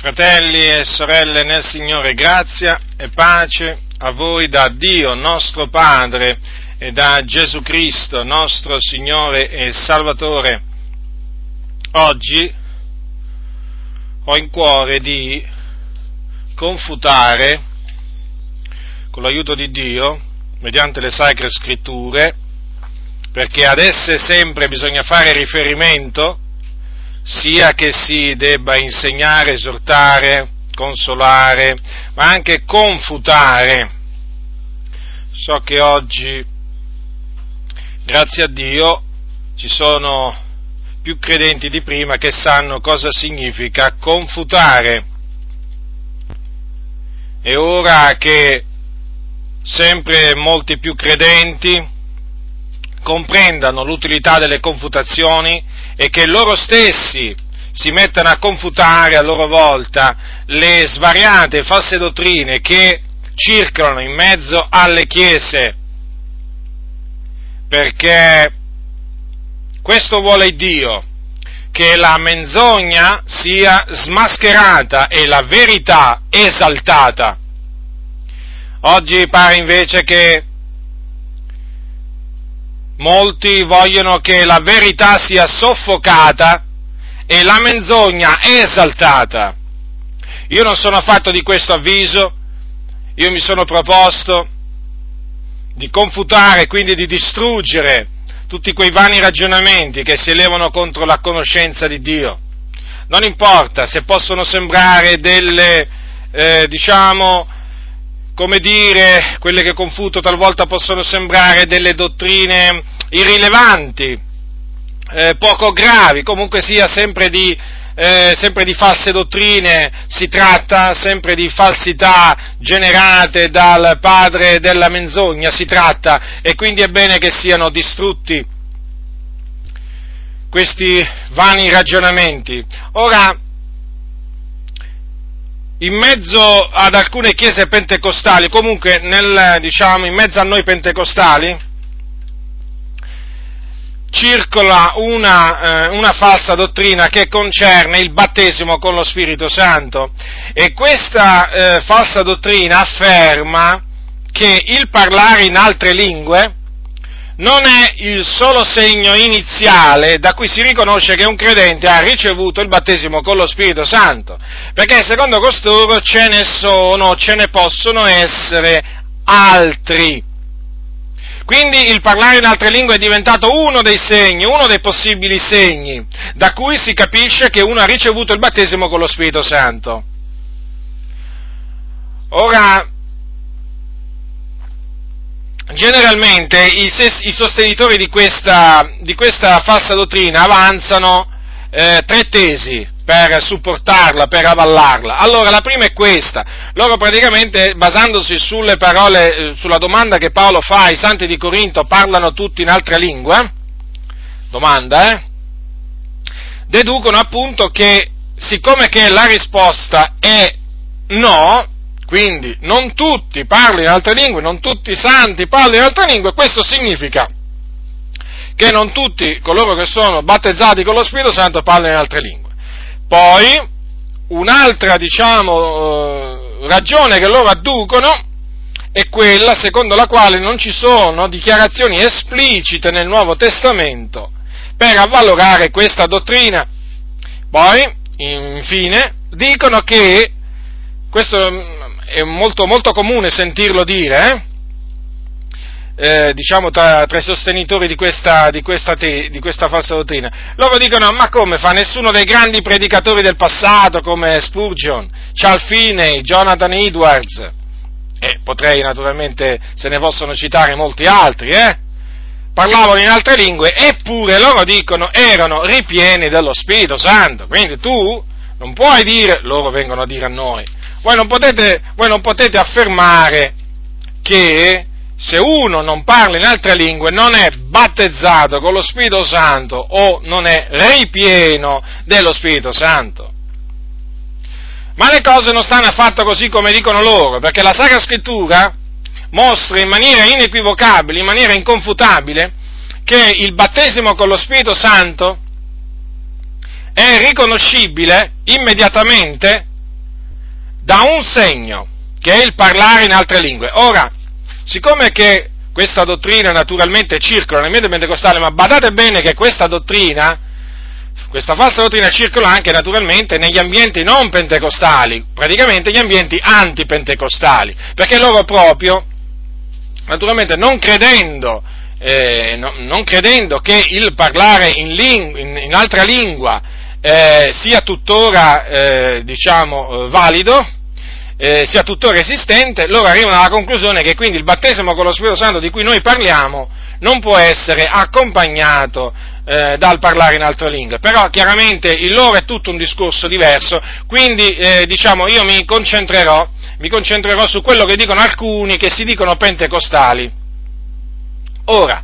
Fratelli e sorelle nel Signore, grazia e pace a voi da Dio nostro Padre e da Gesù Cristo nostro Signore e Salvatore. Oggi ho in cuore di confutare con l'aiuto di Dio, mediante le sacre scritture, perché ad esse sempre bisogna fare riferimento, sia che si debba insegnare, esortare, consolare, ma anche confutare. So che oggi, grazie a Dio, ci sono più credenti di prima che sanno cosa significa confutare. È ora che sempre molti più credenti comprendano l'utilità delle confutazioni e che loro stessi si mettano a confutare a loro volta le svariate false dottrine che circolano in mezzo alle chiese, perché questo vuole Dio, che la menzogna sia smascherata e la verità esaltata. Oggi pare invece che molti vogliono che la verità sia soffocata e la menzogna esaltata. Io non sono affatto di questo avviso, io mi sono proposto di confutare, quindi di distruggere tutti quei vani ragionamenti che si elevano contro la conoscenza di Dio. Non importa se possono sembrare delle, eh, diciamo, come dire, quelle che confuto talvolta possono sembrare delle dottrine irrilevanti, eh, poco gravi, comunque sia sempre di, eh, sempre di false dottrine, si tratta sempre di falsità generate dal padre della menzogna, si tratta e quindi è bene che siano distrutti questi vani ragionamenti. Ora, in mezzo ad alcune chiese pentecostali, comunque nel, diciamo, in mezzo a noi pentecostali, circola una, eh, una, falsa dottrina che concerne il battesimo con lo Spirito Santo. E questa eh, falsa dottrina afferma che il parlare in altre lingue non è il solo segno iniziale da cui si riconosce che un credente ha ricevuto il battesimo con lo Spirito Santo, perché secondo costoro ce ne sono, ce ne possono essere altri. Quindi il parlare in altre lingue è diventato uno dei segni, uno dei possibili segni, da cui si capisce che uno ha ricevuto il battesimo con lo Spirito Santo. Ora, generalmente i, i sostenitori di questa, di questa, falsa dottrina avanzano eh, tre tesi per supportarla, per avallarla. Allora, la prima è questa. Loro praticamente, basandosi sulle parole, eh, sulla domanda che Paolo fa ai santi di Corinto, parlano tutti in altre lingue? Domanda, eh? Deducono appunto che, siccome che la risposta è no, quindi non tutti parlano in altre lingue, non tutti i santi parlano in altre lingue, questo significa che non tutti coloro che sono battezzati con lo Spirito Santo parlano in altre lingue. Poi, un'altra, diciamo, eh, ragione che loro adducono è quella secondo la quale non ci sono dichiarazioni esplicite nel Nuovo Testamento per avvalorare questa dottrina. Poi, infine, dicono che questo è molto, molto comune sentirlo dire, eh? Eh, diciamo tra, tra, i sostenitori di questa, di, questa te, di questa, falsa dottrina. Loro dicono, ma come fa nessuno dei grandi predicatori del passato come Spurgeon, Charles Finney, Jonathan Edwards, e potrei naturalmente, se ne possono citare molti altri, eh? parlavano in altre lingue, eppure loro dicono erano ripieni dello Spirito Santo. Quindi tu non puoi dire, loro vengono a dire a noi, voi non potete, voi non potete affermare che se uno non parla in altre lingue non è battezzato con lo Spirito Santo o non è ripieno dello Spirito Santo. Ma le cose non stanno affatto così come dicono loro, perché la Sacra Scrittura mostra in maniera inequivocabile, in maniera inconfutabile, che il battesimo con lo Spirito Santo è riconoscibile immediatamente da un segno, che è il parlare in altre lingue. Ora, siccome che questa dottrina naturalmente circola nel nell'ambiente pentecostale, ma badate bene che questa dottrina, questa falsa dottrina circola anche naturalmente negli ambienti non pentecostali, praticamente gli ambienti antipentecostali, perché loro proprio, naturalmente non credendo, eh, no, non credendo che il parlare in, ling- in, in altra lingua eh, sia tuttora, eh, diciamo, valido, eh, sia tuttora esistente, loro arrivano alla conclusione che quindi il battesimo con lo Spirito Santo di cui noi parliamo non può essere accompagnato eh, dal parlare in altre lingue, però chiaramente il loro è tutto un discorso diverso, quindi eh, diciamo io mi concentrerò, mi concentrerò su quello che dicono alcuni che si dicono pentecostali. Ora,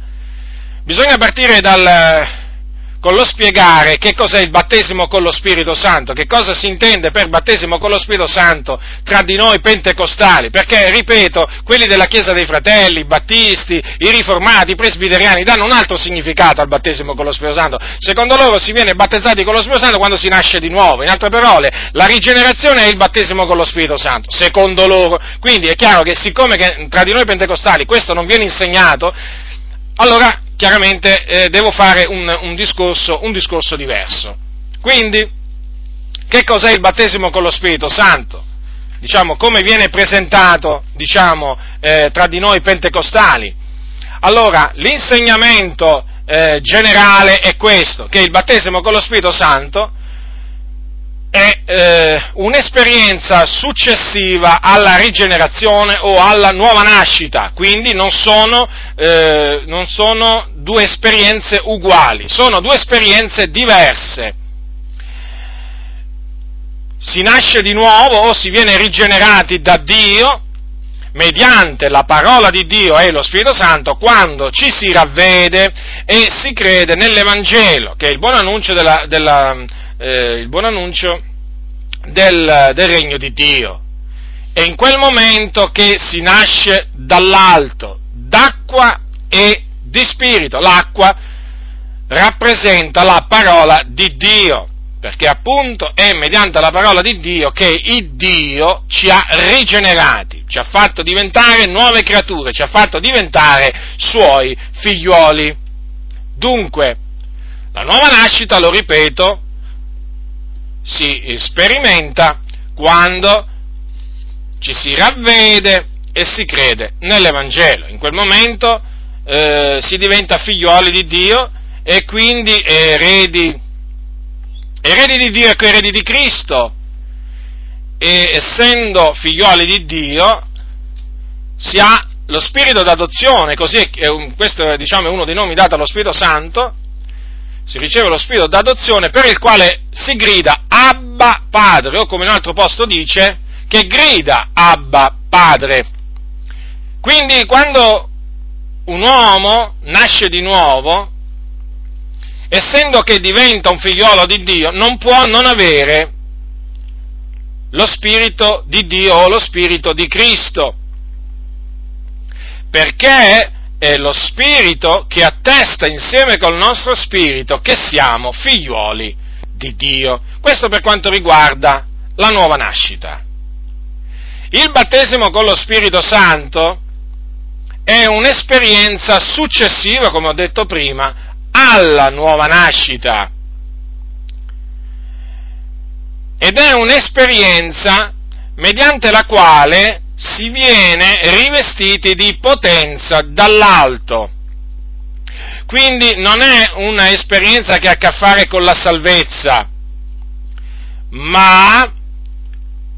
bisogna partire dal, con lo spiegare che cos'è il battesimo con lo Spirito Santo, che cosa si intende per battesimo con lo Spirito Santo tra di noi pentecostali, perché, ripeto, quelli della Chiesa dei Fratelli, i battisti, i riformati, i presbiteriani danno un altro significato al battesimo con lo Spirito Santo. Secondo loro si viene battezzati con lo Spirito Santo quando si nasce di nuovo, in altre parole, la rigenerazione è il battesimo con lo Spirito Santo, secondo loro. Quindi è chiaro che siccome che tra di noi pentecostali questo non viene insegnato, allora chiaramente eh, devo fare un, un, discorso, un discorso diverso. Quindi, che cos'è il battesimo con lo Spirito Santo? Diciamo, come viene presentato, diciamo, eh, tra di noi pentecostali? Allora, l'insegnamento eh, generale è questo, che il battesimo con lo Spirito Santo è eh, un'esperienza successiva alla rigenerazione o alla nuova nascita, quindi non sono, eh, non sono due esperienze uguali, sono due esperienze diverse. Si nasce di nuovo o si viene rigenerati da Dio mediante la parola di Dio e lo Spirito Santo quando ci si ravvede e si crede nell'Evangelo, che è il buon annuncio della, della eh, il buon annuncio del, del regno di Dio. È in quel momento che si nasce dall'alto, d'acqua e di spirito. L'acqua rappresenta la parola di Dio, perché appunto è mediante la parola di Dio che il Dio ci ha rigenerati, ci ha fatto diventare nuove creature, ci ha fatto diventare suoi figliuoli. Dunque, la nuova nascita, lo ripeto, si sperimenta quando ci si ravvede e si crede nell'Evangelo. In quel momento eh, si diventa figlioli di Dio e quindi eredi, eredi di Dio e eredi di Cristo. E essendo figlioli di Dio si ha lo spirito d'adozione, così è, questo diciamo, è uno dei nomi dati allo Spirito Santo, si riceve lo spirito d'adozione per il quale si grida Abba Padre, o come in un altro posto dice, che grida Abba Padre. Quindi quando un uomo nasce di nuovo, essendo che diventa un figliolo di Dio, non può non avere lo spirito di Dio o lo spirito di Cristo. Perché è lo Spirito che attesta insieme col nostro Spirito che siamo figliuoli di Dio. Questo per quanto riguarda la nuova nascita. Il battesimo con lo Spirito Santo è un'esperienza successiva, come ho detto prima, alla nuova nascita. Ed è un'esperienza mediante la quale si viene rivestiti di potenza dall'alto. Quindi non è una esperienza che ha a che fare con la salvezza, ma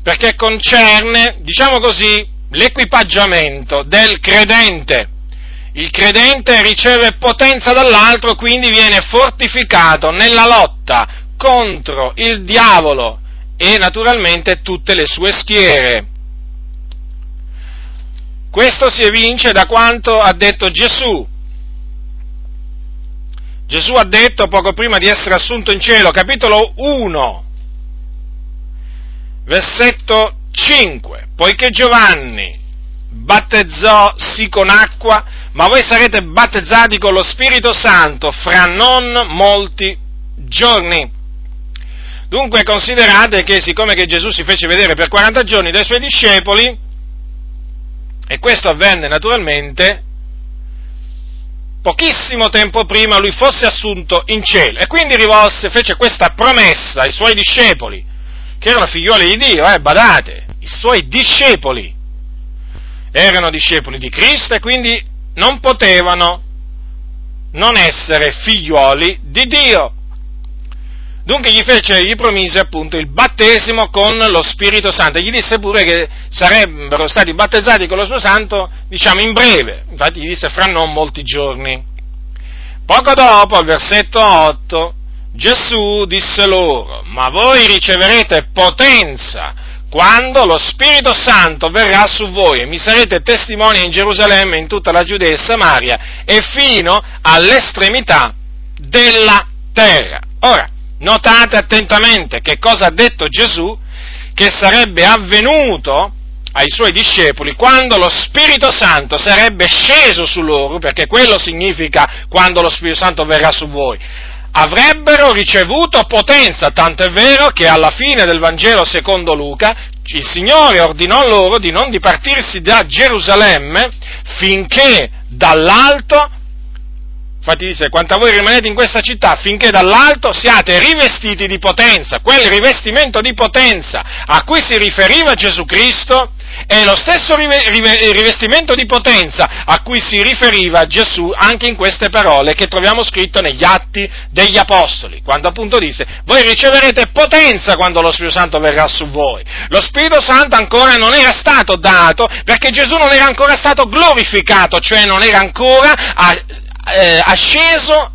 perché concerne, diciamo così, l'equipaggiamento del credente. Il credente riceve potenza dall'altro, quindi viene fortificato nella lotta contro il diavolo e naturalmente tutte le sue schiere. Questo si evince da quanto ha detto Gesù. Gesù ha detto poco prima di essere assunto in cielo, capitolo 1, versetto 5, poiché Giovanni battezzò sì con acqua, ma voi sarete battezzati con lo Spirito Santo fra non molti giorni. Dunque considerate che siccome che Gesù si fece vedere per 40 giorni dai suoi discepoli, e questo avvenne naturalmente pochissimo tempo prima lui fosse assunto in cielo e quindi rivolse, fece questa promessa ai suoi discepoli, che erano figlioli di Dio, eh, badate, i suoi discepoli erano discepoli di Cristo e quindi non potevano non essere figlioli di Dio. Dunque gli fece, gli promise appunto il battesimo con lo Spirito Santo e gli disse pure che sarebbero stati battezzati con lo Spirito Santo, diciamo, in breve, infatti gli disse fra non molti giorni. Poco dopo, al versetto 8, Gesù disse loro, ma voi riceverete potenza quando lo Spirito Santo verrà su voi e mi sarete testimoni in Gerusalemme, in tutta la Giudea e Samaria e fino all'estremità della terra. Ora, Notate attentamente che cosa ha detto Gesù che sarebbe avvenuto ai suoi discepoli quando lo Spirito Santo sarebbe sceso su loro, perché quello significa quando lo Spirito Santo verrà su voi. Avrebbero ricevuto potenza, tanto è vero che alla fine del Vangelo secondo Luca il Signore ordinò loro di non dipartirsi da Gerusalemme finché dall'alto Infatti dice, quanto a voi rimanete in questa città finché dall'alto siate rivestiti di potenza. Quel rivestimento di potenza a cui si riferiva Gesù Cristo è lo stesso rivestimento di potenza a cui si riferiva Gesù anche in queste parole che troviamo scritto negli atti degli Apostoli, quando appunto disse, voi riceverete potenza quando lo Spirito Santo verrà su voi. Lo Spirito Santo ancora non era stato dato perché Gesù non era ancora stato glorificato, cioè non era ancora eh, asceso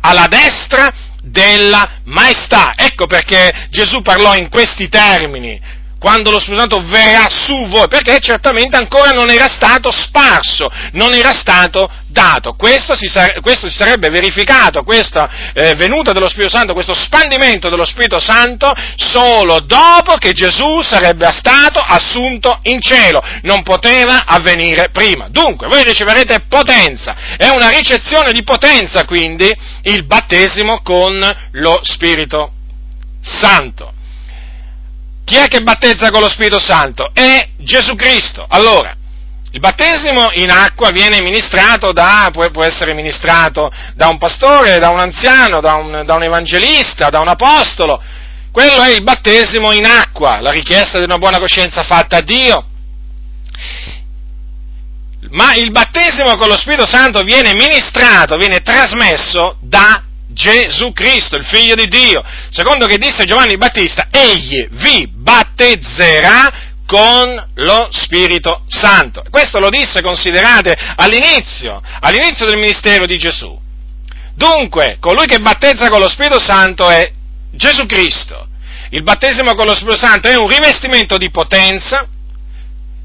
alla destra della maestà. Ecco perché Gesù parlò in questi termini quando lo Spirito Santo verrà su voi, perché certamente ancora non era stato sparso, non era stato dato. Questo si, sare- questo si sarebbe verificato, questa eh, venuta dello Spirito Santo, questo spandimento dello Spirito Santo, solo dopo che Gesù sarebbe stato assunto in cielo. Non poteva avvenire prima. Dunque, voi riceverete potenza. È una ricezione di potenza, quindi, il battesimo con lo Spirito Santo. Chi è che battezza con lo Spirito Santo? È Gesù Cristo. Allora, il battesimo in acqua viene ministrato da, può, essere ministrato da un pastore, da un anziano, da un, da un evangelista, da un apostolo. Quello è il battesimo in acqua, la richiesta di una buona coscienza fatta a Dio. Ma il battesimo con lo Spirito Santo viene ministrato, viene trasmesso da Gesù Cristo, il figlio di Dio. Secondo che disse Giovanni Battista, egli vi battezzerà con lo Spirito Santo. Questo lo disse, considerate, all'inizio, all'inizio del ministero di Gesù. Dunque, colui che battezza con lo Spirito Santo è Gesù Cristo. Il battesimo con lo Spirito Santo è un rivestimento di potenza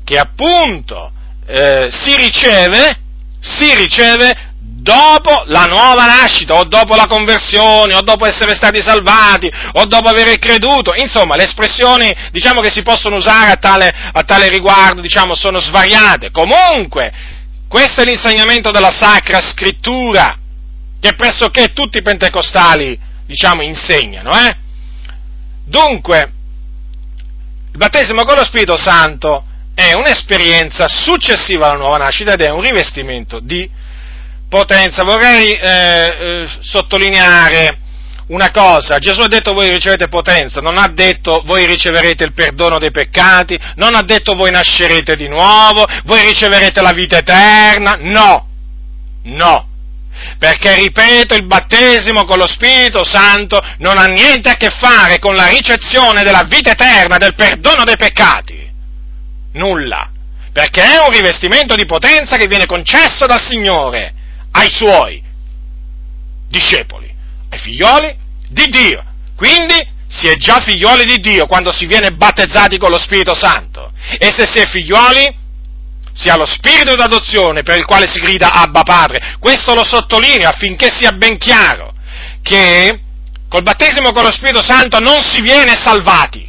che appunto eh, si riceve, si riceve dopo la nuova nascita, o dopo la conversione, o dopo essere stati salvati, o dopo aver creduto. Insomma, le espressioni, diciamo, che si possono usare a tale, a tale riguardo, diciamo, sono svariate. Comunque, questo è l'insegnamento della Sacra Scrittura, che pressoché tutti i pentecostali, diciamo, insegnano, eh? Dunque, il battesimo con lo Spirito Santo è un'esperienza successiva alla nuova nascita ed è un rivestimento di potenza. Vorrei eh, eh, sottolineare una cosa, Gesù ha detto voi ricevete potenza, non ha detto voi riceverete il perdono dei peccati, non ha detto voi nascerete di nuovo, voi riceverete la vita eterna, no, no. Perché, ripeto, il battesimo con lo Spirito Santo non ha niente a che fare con la ricezione della vita eterna, del perdono dei peccati. Nulla. Perché è un rivestimento di potenza che viene concesso dal Signore ai suoi discepoli, ai figlioli di Dio. Quindi si è già figlioli di Dio quando si viene battezzati con lo Spirito Santo. E se si è figlioli, si ha lo spirito d'adozione per il quale si grida Abba Padre. Questo lo sottolineo affinché sia ben chiaro che col battesimo con lo Spirito Santo non si viene salvati,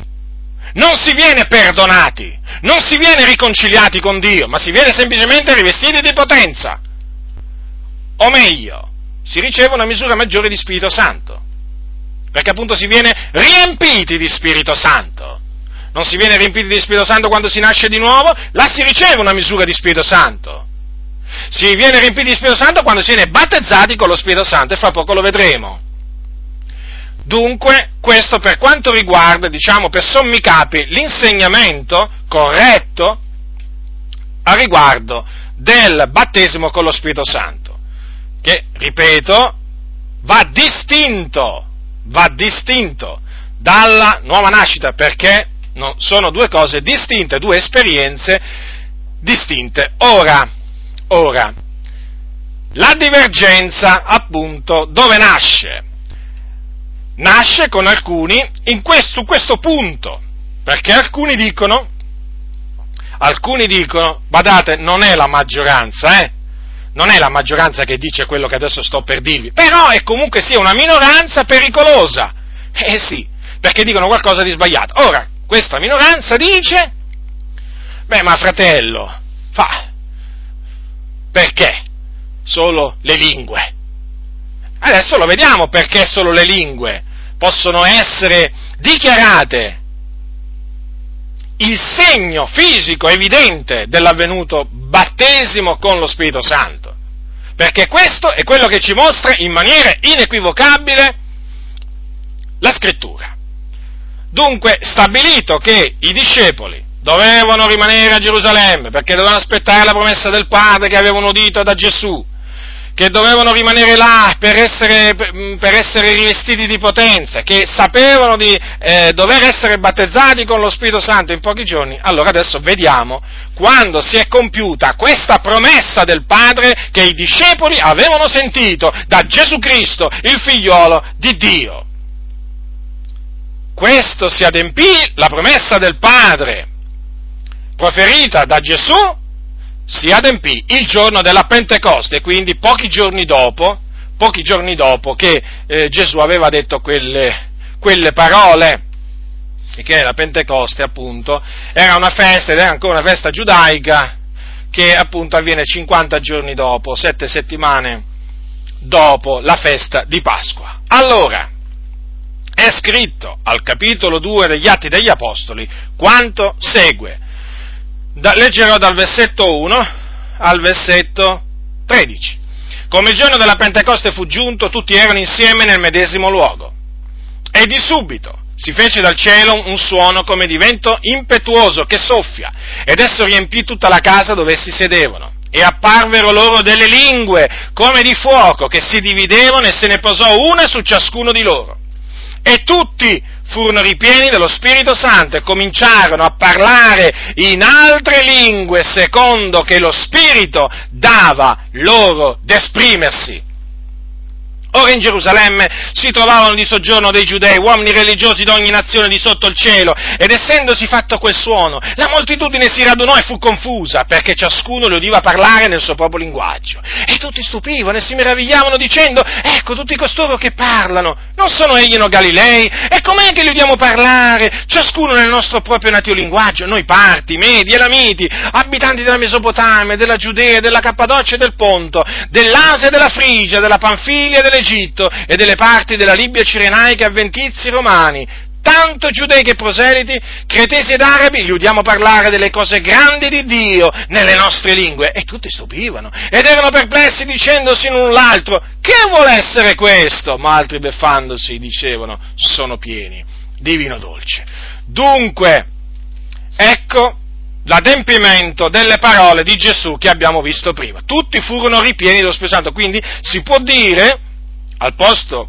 non si viene perdonati, non si viene riconciliati con Dio, ma si viene semplicemente rivestiti di potenza o meglio, si riceve una misura maggiore di Spirito Santo. perché appunto si viene riempiti di Spirito Santo. Non si viene riempiti di Spirito Santo quando si nasce di nuovo, là si riceve una misura di Spirito Santo. Si viene riempiti di Spirito Santo quando si viene battezzati con lo Spirito Santo e fra poco lo vedremo. Dunque, questo per quanto riguarda, diciamo, per sommi capi, l'insegnamento corretto a riguardo del battesimo con lo Spirito Santo, che, ripeto, va distinto, va distinto dalla nuova nascita, perché sono due cose distinte, due esperienze distinte. Ora, ora, la divergenza, appunto, dove nasce? Nasce con alcuni in questo, questo punto, perché alcuni dicono, alcuni dicono, badate, non è la maggioranza, eh? Non è la maggioranza che dice quello che adesso sto per dirvi, però è comunque sia una minoranza pericolosa. Eh sì, perché dicono qualcosa di sbagliato. Ora, questa minoranza dice, beh ma fratello, fa, perché solo le lingue? Adesso lo vediamo perché solo le lingue possono essere dichiarate il segno fisico evidente dell'avvenuto battesimo con lo Spirito Santo. Perché questo è quello che ci mostra in maniera inequivocabile la scrittura. Dunque, stabilito che i discepoli dovevano rimanere a Gerusalemme perché dovevano aspettare la promessa del Padre che avevano udito da Gesù, che dovevano rimanere là per essere, per essere rivestiti di potenza, che sapevano di eh, dover essere battezzati con lo Spirito Santo in pochi giorni, allora adesso vediamo quando si è compiuta questa promessa del Padre che i discepoli avevano sentito da Gesù Cristo, il figliolo di Dio. Questo si adempì la promessa del Padre proferita da Gesù si adempì il giorno della Pentecoste, quindi pochi giorni dopo, pochi giorni dopo che eh, Gesù aveva detto quelle, quelle parole che la Pentecoste appunto era una festa ed era ancora una festa giudaica che appunto avviene 50 giorni dopo, sette settimane dopo la festa di Pasqua. Allora, è scritto al capitolo 2 degli Atti degli Apostoli quanto segue da, leggerò dal versetto 1 al versetto 13. Come il giorno della Pentecoste fu giunto, tutti erano insieme nel medesimo luogo. E di subito si fece dal cielo un suono come di vento impetuoso che soffia, ed esso riempì tutta la casa dove essi sedevano. E apparvero loro delle lingue come di fuoco che si dividevano e se ne posò una su ciascuno di loro. E tutti furono ripieni dello Spirito Santo e cominciarono a parlare in altre lingue secondo che lo Spirito dava loro d'esprimersi. Ora in Gerusalemme si trovavano di soggiorno dei giudei, uomini religiosi di ogni nazione di sotto il cielo, ed essendosi fatto quel suono, la moltitudine si radunò e fu confusa, perché ciascuno li udiva parlare nel suo proprio linguaggio. E tutti stupivano e si meravigliavano dicendo, ecco tutti costoro che parlano, non sono egli no Galilei? E com'è che li udiamo parlare, ciascuno nel nostro proprio natio linguaggio, noi parti, medi, elamiti, abitanti della Mesopotamia, della Giudea, della Cappadocia e del Ponto, dell'Asia e della Frigia, della Panfilia e delle dell'Egitto e delle parti della Libia cirenaica avventizi romani, tanto giudei che proseliti, cretesi ed arabi, gli udiamo parlare delle cose grandi di Dio nelle nostre lingue. E tutti stupivano ed erano perplessi dicendosi l'un l'altro, che vuole essere questo? Ma altri beffandosi dicevano, sono pieni di vino dolce. Dunque, ecco l'adempimento delle parole di Gesù che abbiamo visto prima. Tutti furono ripieni dello Spirito Santo, quindi si può dire al posto,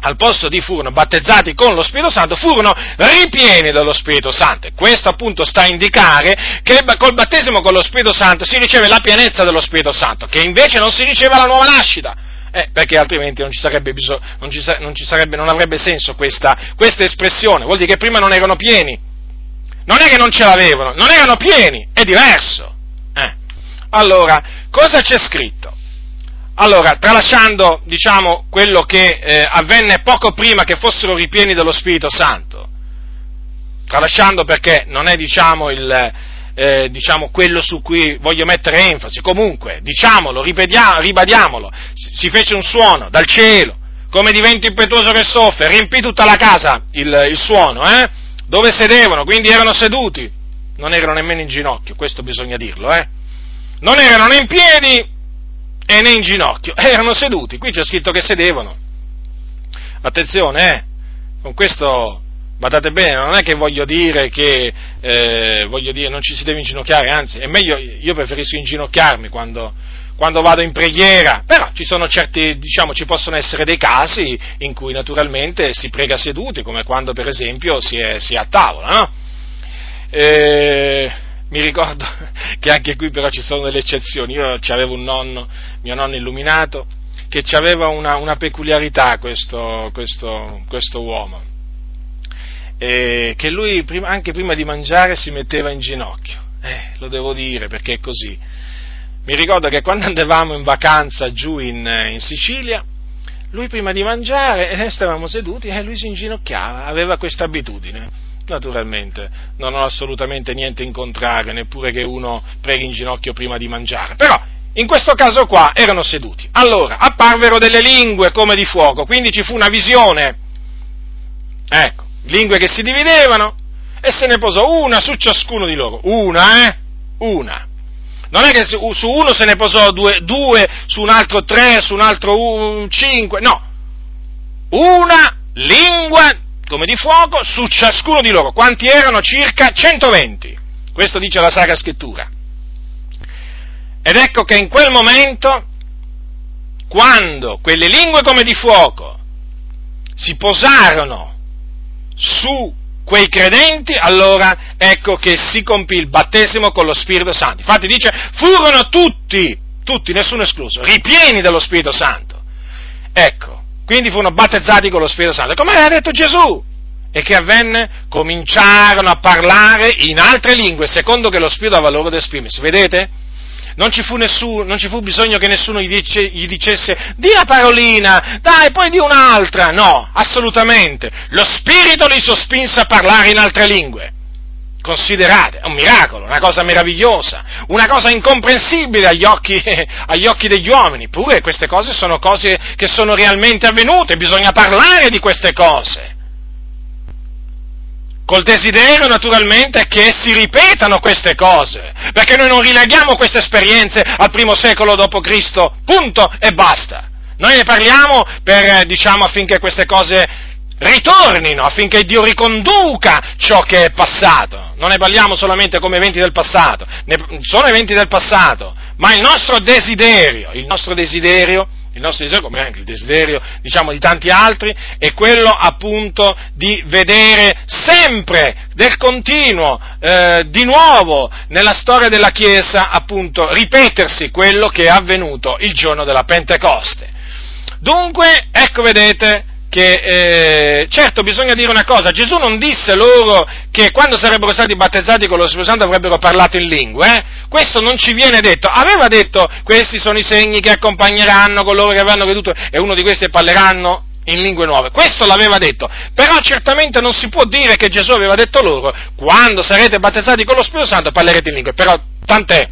al posto di furono battezzati con lo Spirito Santo, furono ripieni dello Spirito Santo. Questo appunto sta a indicare che col battesimo con lo Spirito Santo si riceve la pienezza dello Spirito Santo, che invece non si riceve alla nuova nascita. Eh, perché altrimenti non bisogno, non, ci, non, sarebbe, non avrebbe senso questa, questa espressione, vuol dire che prima non erano pieni. Non è che non ce l'avevano, non erano pieni, è diverso. Eh. Allora, cosa c'è scritto? Allora, tralasciando, diciamo, quello che eh, avvenne poco prima che fossero ripieni dello Spirito Santo, tralasciando perché non è, diciamo, il, eh, diciamo, quello su cui voglio mettere enfasi, comunque, diciamolo, ribadiamolo, si fece un suono dal cielo, come di vento impetuoso che soffre, riempì tutta la casa il, il suono, eh? dove sedevano, quindi erano seduti, non erano nemmeno in ginocchio, questo bisogna dirlo, eh? non erano né in piedi e né in ginocchio, erano seduti, qui c'è scritto che sedevano. Attenzione, eh? con questo Badate bene, non è che voglio dire che eh, voglio dire, non ci si deve inginocchiare, anzi, è meglio, io preferisco inginocchiarmi quando, quando vado in preghiera, però ci sono certi, diciamo, ci possono essere dei casi in cui naturalmente si prega seduti, come quando per esempio si è, si è a tavola, no? E, mi ricordo che anche qui però ci sono delle eccezioni, io avevo un nonno, mio nonno illuminato, che aveva una, una peculiarità questo, questo, questo uomo eh, che lui prima, anche prima di mangiare si metteva in ginocchio. Eh, lo devo dire perché è così. Mi ricordo che quando andavamo in vacanza giù in, in Sicilia, lui prima di mangiare, eh, stavamo seduti e lui si inginocchiava, aveva questa abitudine. Naturalmente, non ho assolutamente niente in contrario, neppure che uno preghi in ginocchio prima di mangiare, però in questo caso qua erano seduti. Allora, apparvero delle lingue come di fuoco, quindi ci fu una visione. Ecco, lingue che si dividevano, e se ne posò una su ciascuno di loro. Una, eh? Una. Non è che su uno se ne posò due, due su un altro tre, su un altro un, cinque, no. Una lingua come di fuoco su ciascuno di loro. Quanti erano? Circa 120. Questo dice la Sacra Scrittura. Ed ecco che in quel momento, quando quelle lingue come di fuoco si posarono su quei credenti, allora ecco che si compì il battesimo con lo Spirito Santo. Infatti dice, furono tutti, tutti, nessuno escluso, ripieni dello Spirito Santo. Ecco, quindi furono battezzati con lo Spirito Santo, come aveva detto Gesù. E che avvenne? Cominciarono a parlare in altre lingue, secondo che lo Spirito aveva loro ad esprimersi. Vedete? non ci fu, nessuno, non ci fu bisogno che nessuno gli, dice, gli, dicesse di una parolina, dai, poi di un'altra, no, assolutamente. Lo Spirito li sospinse a parlare in altre lingue. Considerate, è un miracolo, una cosa meravigliosa, una cosa incomprensibile agli occhi, agli occhi degli uomini. Pure queste cose sono cose che sono realmente avvenute, bisogna parlare di queste cose col desiderio naturalmente che si ripetano queste cose, perché noi non rileghiamo queste esperienze al primo secolo d.C., punto e basta. Noi ne parliamo per, diciamo, affinché queste cose ritornino, affinché Dio riconduca ciò che è passato. Non ne parliamo solamente come eventi del passato, ne, sono eventi del passato, ma il nostro desiderio, il nostro desiderio il nostro desiderio, come anche il desiderio diciamo, di tanti altri, è quello appunto di vedere sempre del continuo, eh, di nuovo nella storia della Chiesa, appunto, ripetersi quello che è avvenuto il giorno della Pentecoste. Dunque, ecco vedete, che eh, certo bisogna dire una cosa, Gesù non disse loro che quando sarebbero stati battezzati con lo Spirito Santo avrebbero parlato in lingue, eh? questo non ci viene detto, aveva detto questi sono i segni che accompagneranno coloro che avranno creduto e uno di questi parleranno in lingue nuove, questo l'aveva detto, però certamente non si può dire che Gesù aveva detto loro quando sarete battezzati con lo Spirito Santo parlerete in lingue, però tant'è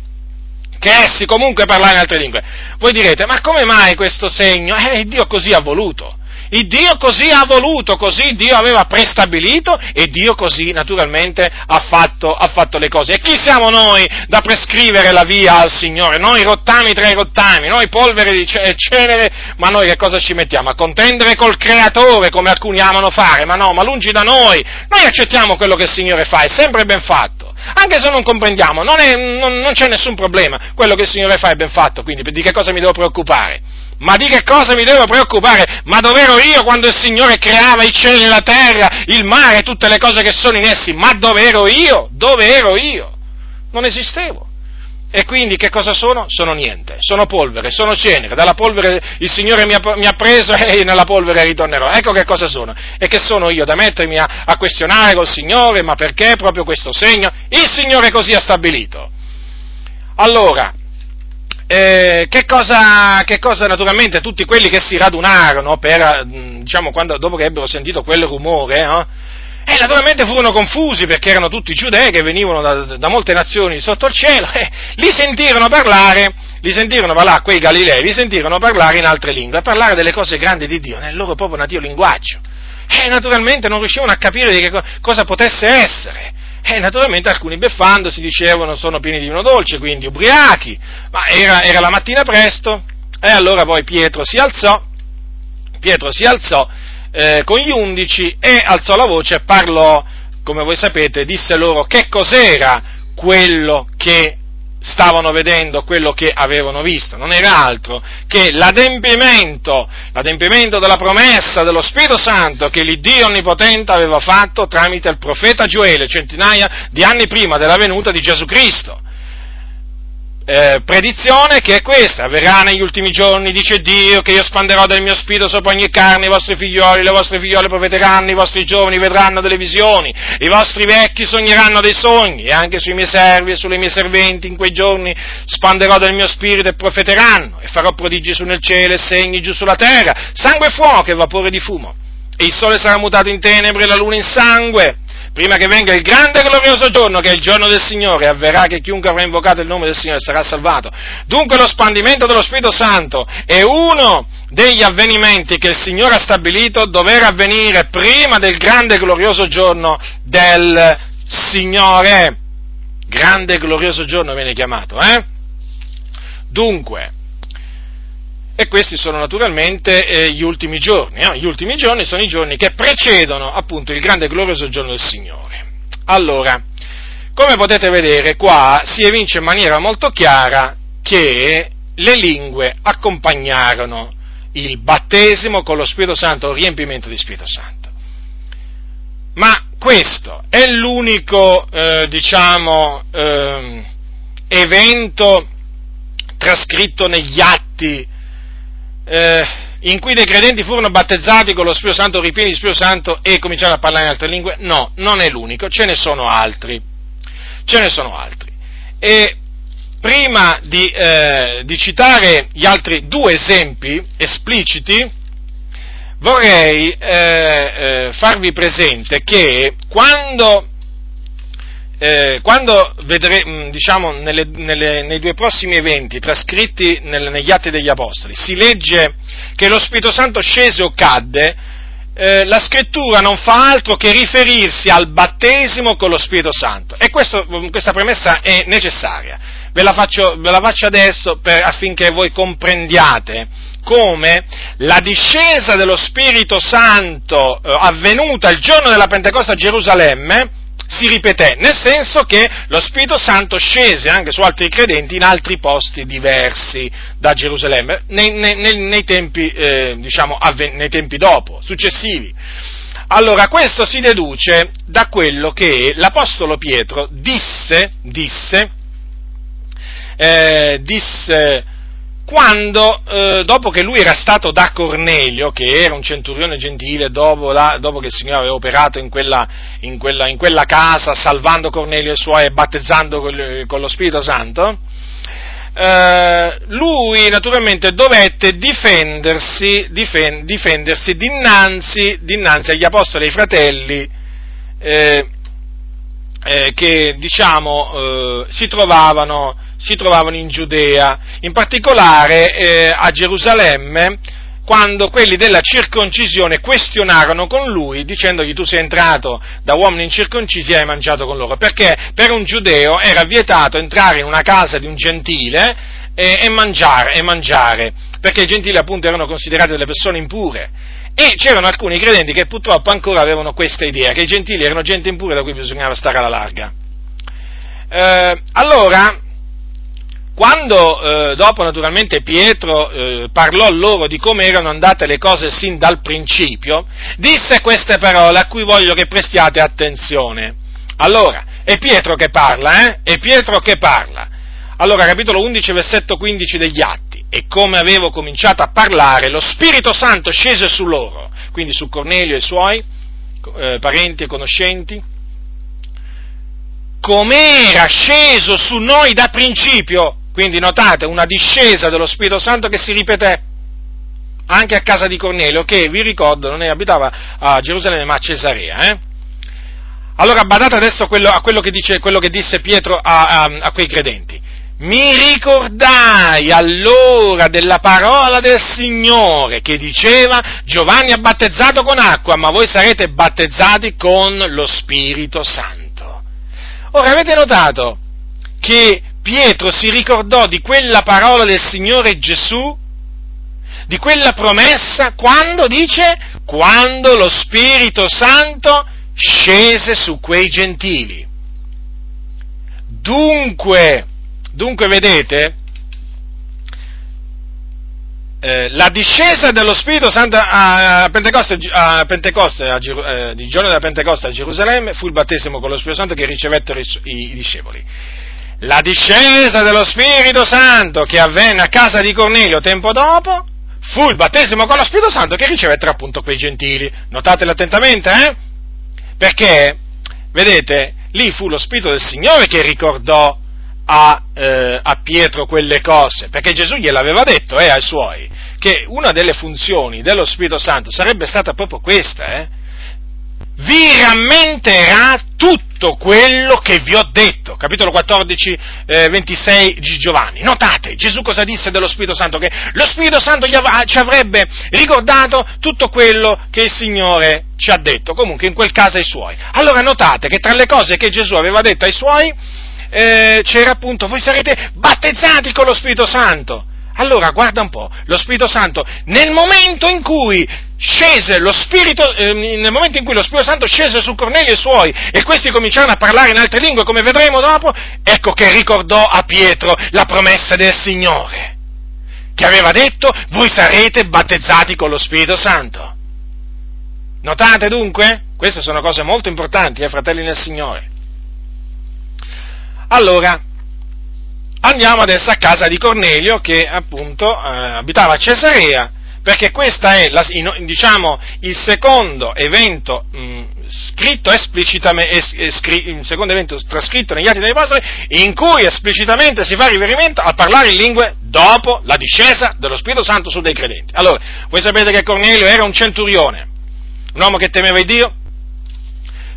che essi comunque parlano in altre lingue. Voi direte, ma come mai questo segno? Eh, Dio così ha voluto. Il Dio così ha voluto, così Dio aveva prestabilito e Dio così naturalmente ha fatto, ha fatto, le cose. E chi siamo noi da prescrivere la via al Signore? Noi rottami tra i rottami, noi polvere di cenere, ma noi che cosa ci mettiamo? A contendere col Creatore come alcuni amano fare? Ma no, ma lungi da noi. Noi accettiamo quello che il Signore fa, è sempre ben fatto. Anche se non comprendiamo, non, è, non, non c'è nessun problema, quello che il Signore fa è ben fatto, quindi di che cosa mi devo preoccupare? Ma di che cosa mi devo preoccupare? Ma dove ero io quando il Signore creava i cieli e la terra, il mare e tutte le cose che sono in essi? Ma dove ero io? Dove ero io? Non esistevo. E quindi che cosa sono? Sono niente, sono polvere, sono cenere, dalla polvere il Signore mi ha, mi ha preso e nella polvere ritornerò. Ecco che cosa sono. E che sono io da mettermi a, a questionare col Signore, ma perché proprio questo segno? Il Signore così ha stabilito. Allora, eh, che, cosa, che, cosa, naturalmente tutti quelli che si radunarono per, mm, diciamo, quando, dopo che ebbero sentito quel rumore, no? Eh, naturalmente furono confusi perché erano tutti giudei che venivano da, da molte nazioni sotto il cielo e li sentirono parlare li sentirono parlare, quei Galilei, li sentirono parlare in altre lingue, parlare delle cose grandi di Dio, nel loro proprio nativo linguaggio. E naturalmente non riuscivano a capire di che cosa potesse essere. E naturalmente alcuni beffandosi dicevano sono pieni di vino dolce, quindi ubriachi, ma era, era la mattina presto, e allora poi Pietro si alzò, Pietro si alzò eh, con gli undici e alzò la voce e parlò, come voi sapete, disse loro che cos'era quello che stavano vedendo quello che avevano visto, non era altro che l'adempimento, l'adempimento della promessa dello Spirito Santo che l'Iddio Onnipotente aveva fatto tramite il profeta Gioele centinaia di anni prima della venuta di Gesù Cristo eh, predizione che è questa, avverrà negli ultimi giorni, dice Dio, che io spanderò del mio spirito sopra ogni carne, i vostri figlioli, le vostre figliole profeteranno, i vostri giovani vedranno delle visioni, i vostri vecchi sogneranno dei sogni, e anche sui miei servi e sulle mie serventi in quei giorni spanderò del mio spirito e profeteranno, e farò prodigi su nel cielo e segni giù sulla terra, sangue e fuoco e vapore di fumo, e il sole sarà mutato in tenebre e la luna in sangue, prima che venga il grande e glorioso giorno, che è il giorno del Signore, avverrà che chiunque avrà invocato il nome del Signore sarà salvato. Dunque lo spandimento dello Spirito Santo è uno degli avvenimenti che il Signore ha stabilito dover avvenire prima del grande e glorioso giorno del Signore. Grande e glorioso giorno viene chiamato, eh? Dunque, e questi sono naturalmente eh, gli ultimi giorni. No? Gli ultimi giorni sono i giorni che precedono appunto il grande e glorioso giorno del Signore. Allora, come potete vedere qua si evince in maniera molto chiara che le lingue accompagnarono il battesimo con lo Spirito Santo, il riempimento di Spirito Santo. Ma questo è l'unico, eh, diciamo, eh, evento trascritto negli atti eh, in cui dei credenti furono battezzati con lo Spirito Santo, ripieni di Spirito Santo e cominciarono a parlare in altre lingue? No, non è l'unico, ce ne sono altri. Ce ne sono altri. E prima di, eh, di citare gli altri due esempi espliciti, vorrei eh, eh, farvi presente che quando eh, quando vedremo, mm, diciamo, nelle, nelle, nei due prossimi eventi trascritti nel, negli Atti degli Apostoli, si legge che lo Spirito Santo scese o cadde, eh, la scrittura non fa altro che riferirsi al battesimo con lo Spirito Santo. E questo, mm, questa premessa è necessaria. Ve la faccio, ve la faccio adesso per, affinché voi comprendiate come la discesa dello Spirito Santo eh, avvenuta il giorno della Pentecoste a Gerusalemme si ripeté, nel senso che lo Spirito Santo scese anche su altri credenti in altri posti diversi da Gerusalemme, nei, nei, nei, tempi, eh, diciamo, avven- nei tempi dopo, successivi. Allora, questo si deduce da quello che l'Apostolo Pietro disse, disse, eh, disse quando, eh, dopo che lui era stato da Cornelio, che era un centurione gentile, dopo, la, dopo che il Signore aveva operato in quella, in, quella, in quella, casa, salvando Cornelio e i suoi e battezzando con, con lo Spirito Santo, eh, lui naturalmente dovette difendersi, difen, difendersi dinanzi, dinanzi, agli apostoli e ai fratelli eh, eh che diciamo eh, si trovavano si trovavano in Giudea, in particolare eh, a Gerusalemme, quando quelli della circoncisione questionarono con lui dicendogli tu sei entrato da uomini incirconcisi e hai mangiato con loro, perché per un giudeo era vietato entrare in una casa di un gentile e, e, mangiare, e mangiare, perché i gentili appunto erano considerati delle persone impure. E c'erano alcuni credenti che purtroppo ancora avevano questa idea, che i gentili erano gente impure da cui bisognava stare alla larga. Eh, allora, quando eh, dopo naturalmente Pietro eh, parlò loro di come erano andate le cose sin dal principio, disse queste parole a cui voglio che prestiate attenzione. Allora, è Pietro che parla, eh? È Pietro che parla. Allora, capitolo 11, versetto 15 degli Atti. E come avevo cominciato a parlare, lo Spirito Santo scese su loro, quindi su Cornelio e i suoi eh, parenti e conoscenti, come era sceso su noi da principio, quindi notate una discesa dello Spirito Santo che si ripeté anche a casa di Cornelio, che vi ricordo non abitava a Gerusalemme ma a Cesarea. Eh? Allora badate adesso quello, a quello, che, dice, quello che, disse Pietro a, a, a quei credenti. mi ricordai allora della parola del Signore che diceva Giovanni ha battezzato con acqua, ma voi sarete battezzati con lo Spirito Santo. Ora avete notato che Pietro si ricordò di quella parola del Signore Gesù, di quella promessa, quando dice, quando lo Spirito Santo scese su quei gentili. Dunque, dunque vedete, eh, la discesa dello Spirito Santo a Pentecoste, a Pentecoste a, eh, il giorno della Pentecoste a Gerusalemme fu il battesimo con lo Spirito Santo che ricevettero i, i, i discepoli. La discesa dello Spirito Santo che avvenne a casa di Cornelio tempo dopo fu il battesimo con lo Spirito Santo che ricevettero appunto quei gentili. Notatelo attentamente, eh? Perché, vedete, lì fu lo Spirito del Signore che ricordò a, eh, a Pietro quelle cose, perché Gesù gliel'aveva detto eh, ai suoi, che una delle funzioni dello Spirito Santo sarebbe stata proprio questa, eh? Vi rammenterà tutto quello che vi ho detto. Capitolo 14, eh, 26 di Giovanni. Notate, Gesù cosa disse dello Spirito Santo? Che lo Spirito Santo av- ci avrebbe ricordato tutto quello che il Signore ci ha detto, comunque in quel caso ai suoi. Allora notate che tra le cose che Gesù aveva detto ai suoi eh, c'era appunto, voi sarete battezzati con lo Spirito Santo. Allora, guarda un po', lo Spirito Santo, nel momento in cui scese lo Spirito, eh, nel momento in cui lo Spirito Santo scese su Cornelio e i suoi e questi cominciarono a parlare in altre lingue, come vedremo dopo, ecco che ricordò a Pietro la promessa del Signore, che aveva detto, voi sarete battezzati con lo Spirito Santo. Notate dunque? Queste sono cose molto importanti, eh, fratelli nel Signore. Allora, andiamo adesso a casa di Cornelio che appunto eh, abitava a Cesarea, perché questo è la, diciamo, il secondo evento mh, scritto esplicitamente, es, escri, il secondo evento trascritto negli Atti dei Apostoli, in cui esplicitamente si fa riferimento a parlare in lingue dopo la discesa dello Spirito Santo su dei credenti. Allora, voi sapete che Cornelio era un centurione, un uomo che temeva Dio,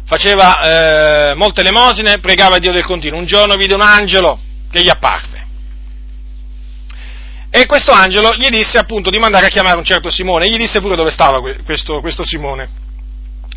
faceva eh, molte elemosine, pregava Dio del continuo. Un giorno vide un angelo che gli apparve. E questo angelo gli disse appunto di mandare a chiamare un certo Simone, e gli disse pure dove stava questo, questo Simone.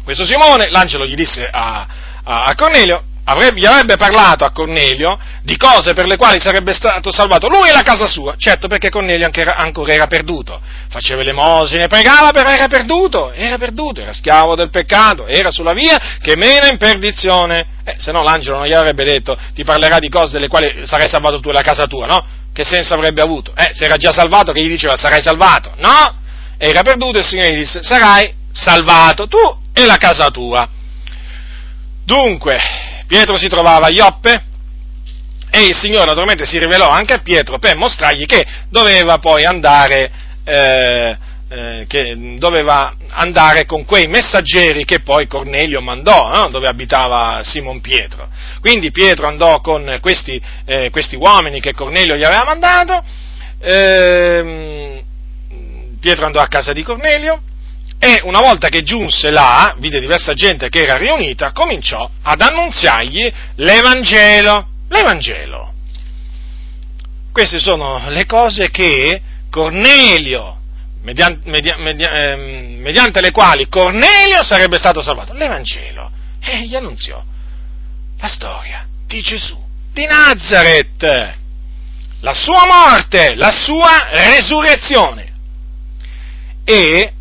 Questo Simone, l'angelo gli disse a, a, a Cornelio, avrebbe, gli avrebbe parlato a Cornelio di cose per le quali sarebbe stato salvato lui e la casa sua, certo perché Cornelio era, ancora era perduto, faceva elemosine, pregava però era perduto, era perduto, era schiavo del peccato, era sulla via che mena in perdizione, eh, se no l'angelo non gli avrebbe detto ti parlerà di cose delle quali sarai salvato tu e la casa tua, no? Che senso avrebbe avuto? Eh, se era già salvato che gli diceva sarai salvato? No! Era perduto e il Signore gli disse sarai salvato tu e la casa tua. Dunque, Pietro si trovava a Ioppe e il Signore naturalmente si rivelò anche a Pietro per mostrargli che doveva poi andare, eh, eh, che doveva andare con quei messaggeri che poi Cornelio mandò, no? dove abitava Simon Pietro. Quindi Pietro andò con questi, eh, questi uomini che Cornelio gli aveva mandato, ehm, Pietro andò a casa di Cornelio, e una volta che giunse là, vide diversa gente che era riunita, cominciò ad annunziargli l'Evangelo. L'Evangelo. Queste sono le cose che Cornelio, mediante, media, media, eh, mediante le quali Cornelio sarebbe stato salvato. L'Evangelo. E gli annunziò la storia di Gesù, di Nazareth, la sua morte, la sua resurrezione. E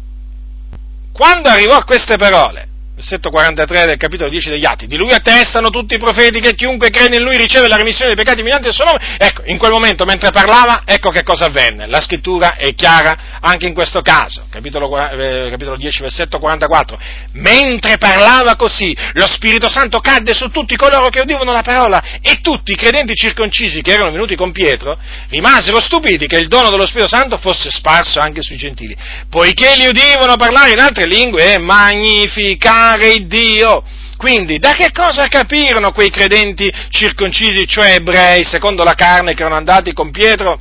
quando arrivò a queste parole, versetto 43 del capitolo 10 degli Atti, di lui attestano tutti i profeti che chiunque crede in lui riceve la remissione dei peccati mediante il suo nome, ecco, in quel momento mentre parlava, ecco che cosa avvenne, la scrittura è chiara anche in questo caso, capitolo, eh, capitolo 10 versetto 44, mentre parlava così, lo Spirito Santo cadde su tutti coloro che udivano la parola e tutti i credenti circoncisi che erano venuti con Pietro rimasero stupiti che il dono dello Spirito Santo fosse sparso anche sui gentili, poiché li udivano parlare in altre lingue e magnificare amare Dio. Quindi, da che cosa capirono quei credenti circoncisi, cioè ebrei, secondo la carne, che erano andati con Pietro?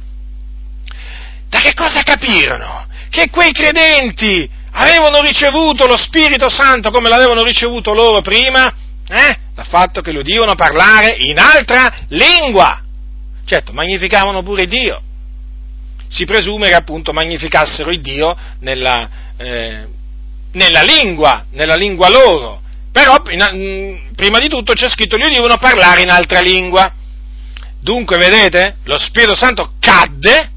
Da che cosa capirono? Che quei credenti avevano ricevuto lo Spirito Santo come l'avevano ricevuto loro prima? Eh? Dal fatto che lo udivano parlare in altra lingua. Certo, magnificavano pure Dio. Si presume che appunto magnificassero il Dio nella, eh, nella lingua, nella lingua loro. Però in, prima di tutto c'è scritto gli devono parlare in altra lingua. Dunque, vedete, lo Spirito Santo cadde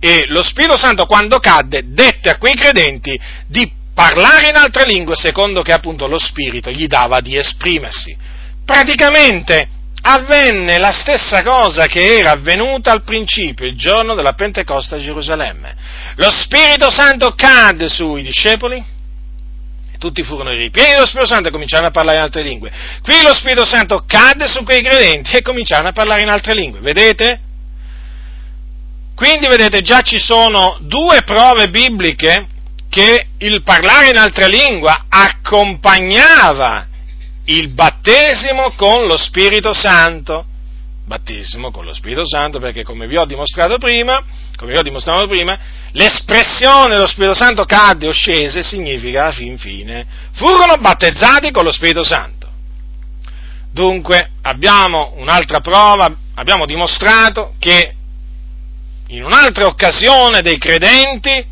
e lo Spirito Santo quando cadde dette a quei credenti di parlare in altre lingue secondo che appunto lo Spirito gli dava di esprimersi. Praticamente avvenne la stessa cosa che era avvenuta al principio, il giorno della Pentecoste a Gerusalemme. Lo Spirito Santo cadde sui discepoli, tutti furono ripieni dello Spirito Santo e cominciarono a parlare in altre lingue. Qui lo Spirito Santo cadde su quei credenti e cominciarono a parlare in altre lingue, vedete? Quindi vedete già ci sono due prove bibliche che il parlare in altra lingua accompagnava il battesimo con lo Spirito Santo. Battesimo con lo Spirito Santo perché come vi ho dimostrato prima, ho dimostrato prima, l'espressione dello Spirito Santo cadde o scese significa fin fine furono battezzati con lo Spirito Santo. Dunque abbiamo un'altra prova, abbiamo dimostrato che in un'altra occasione dei credenti,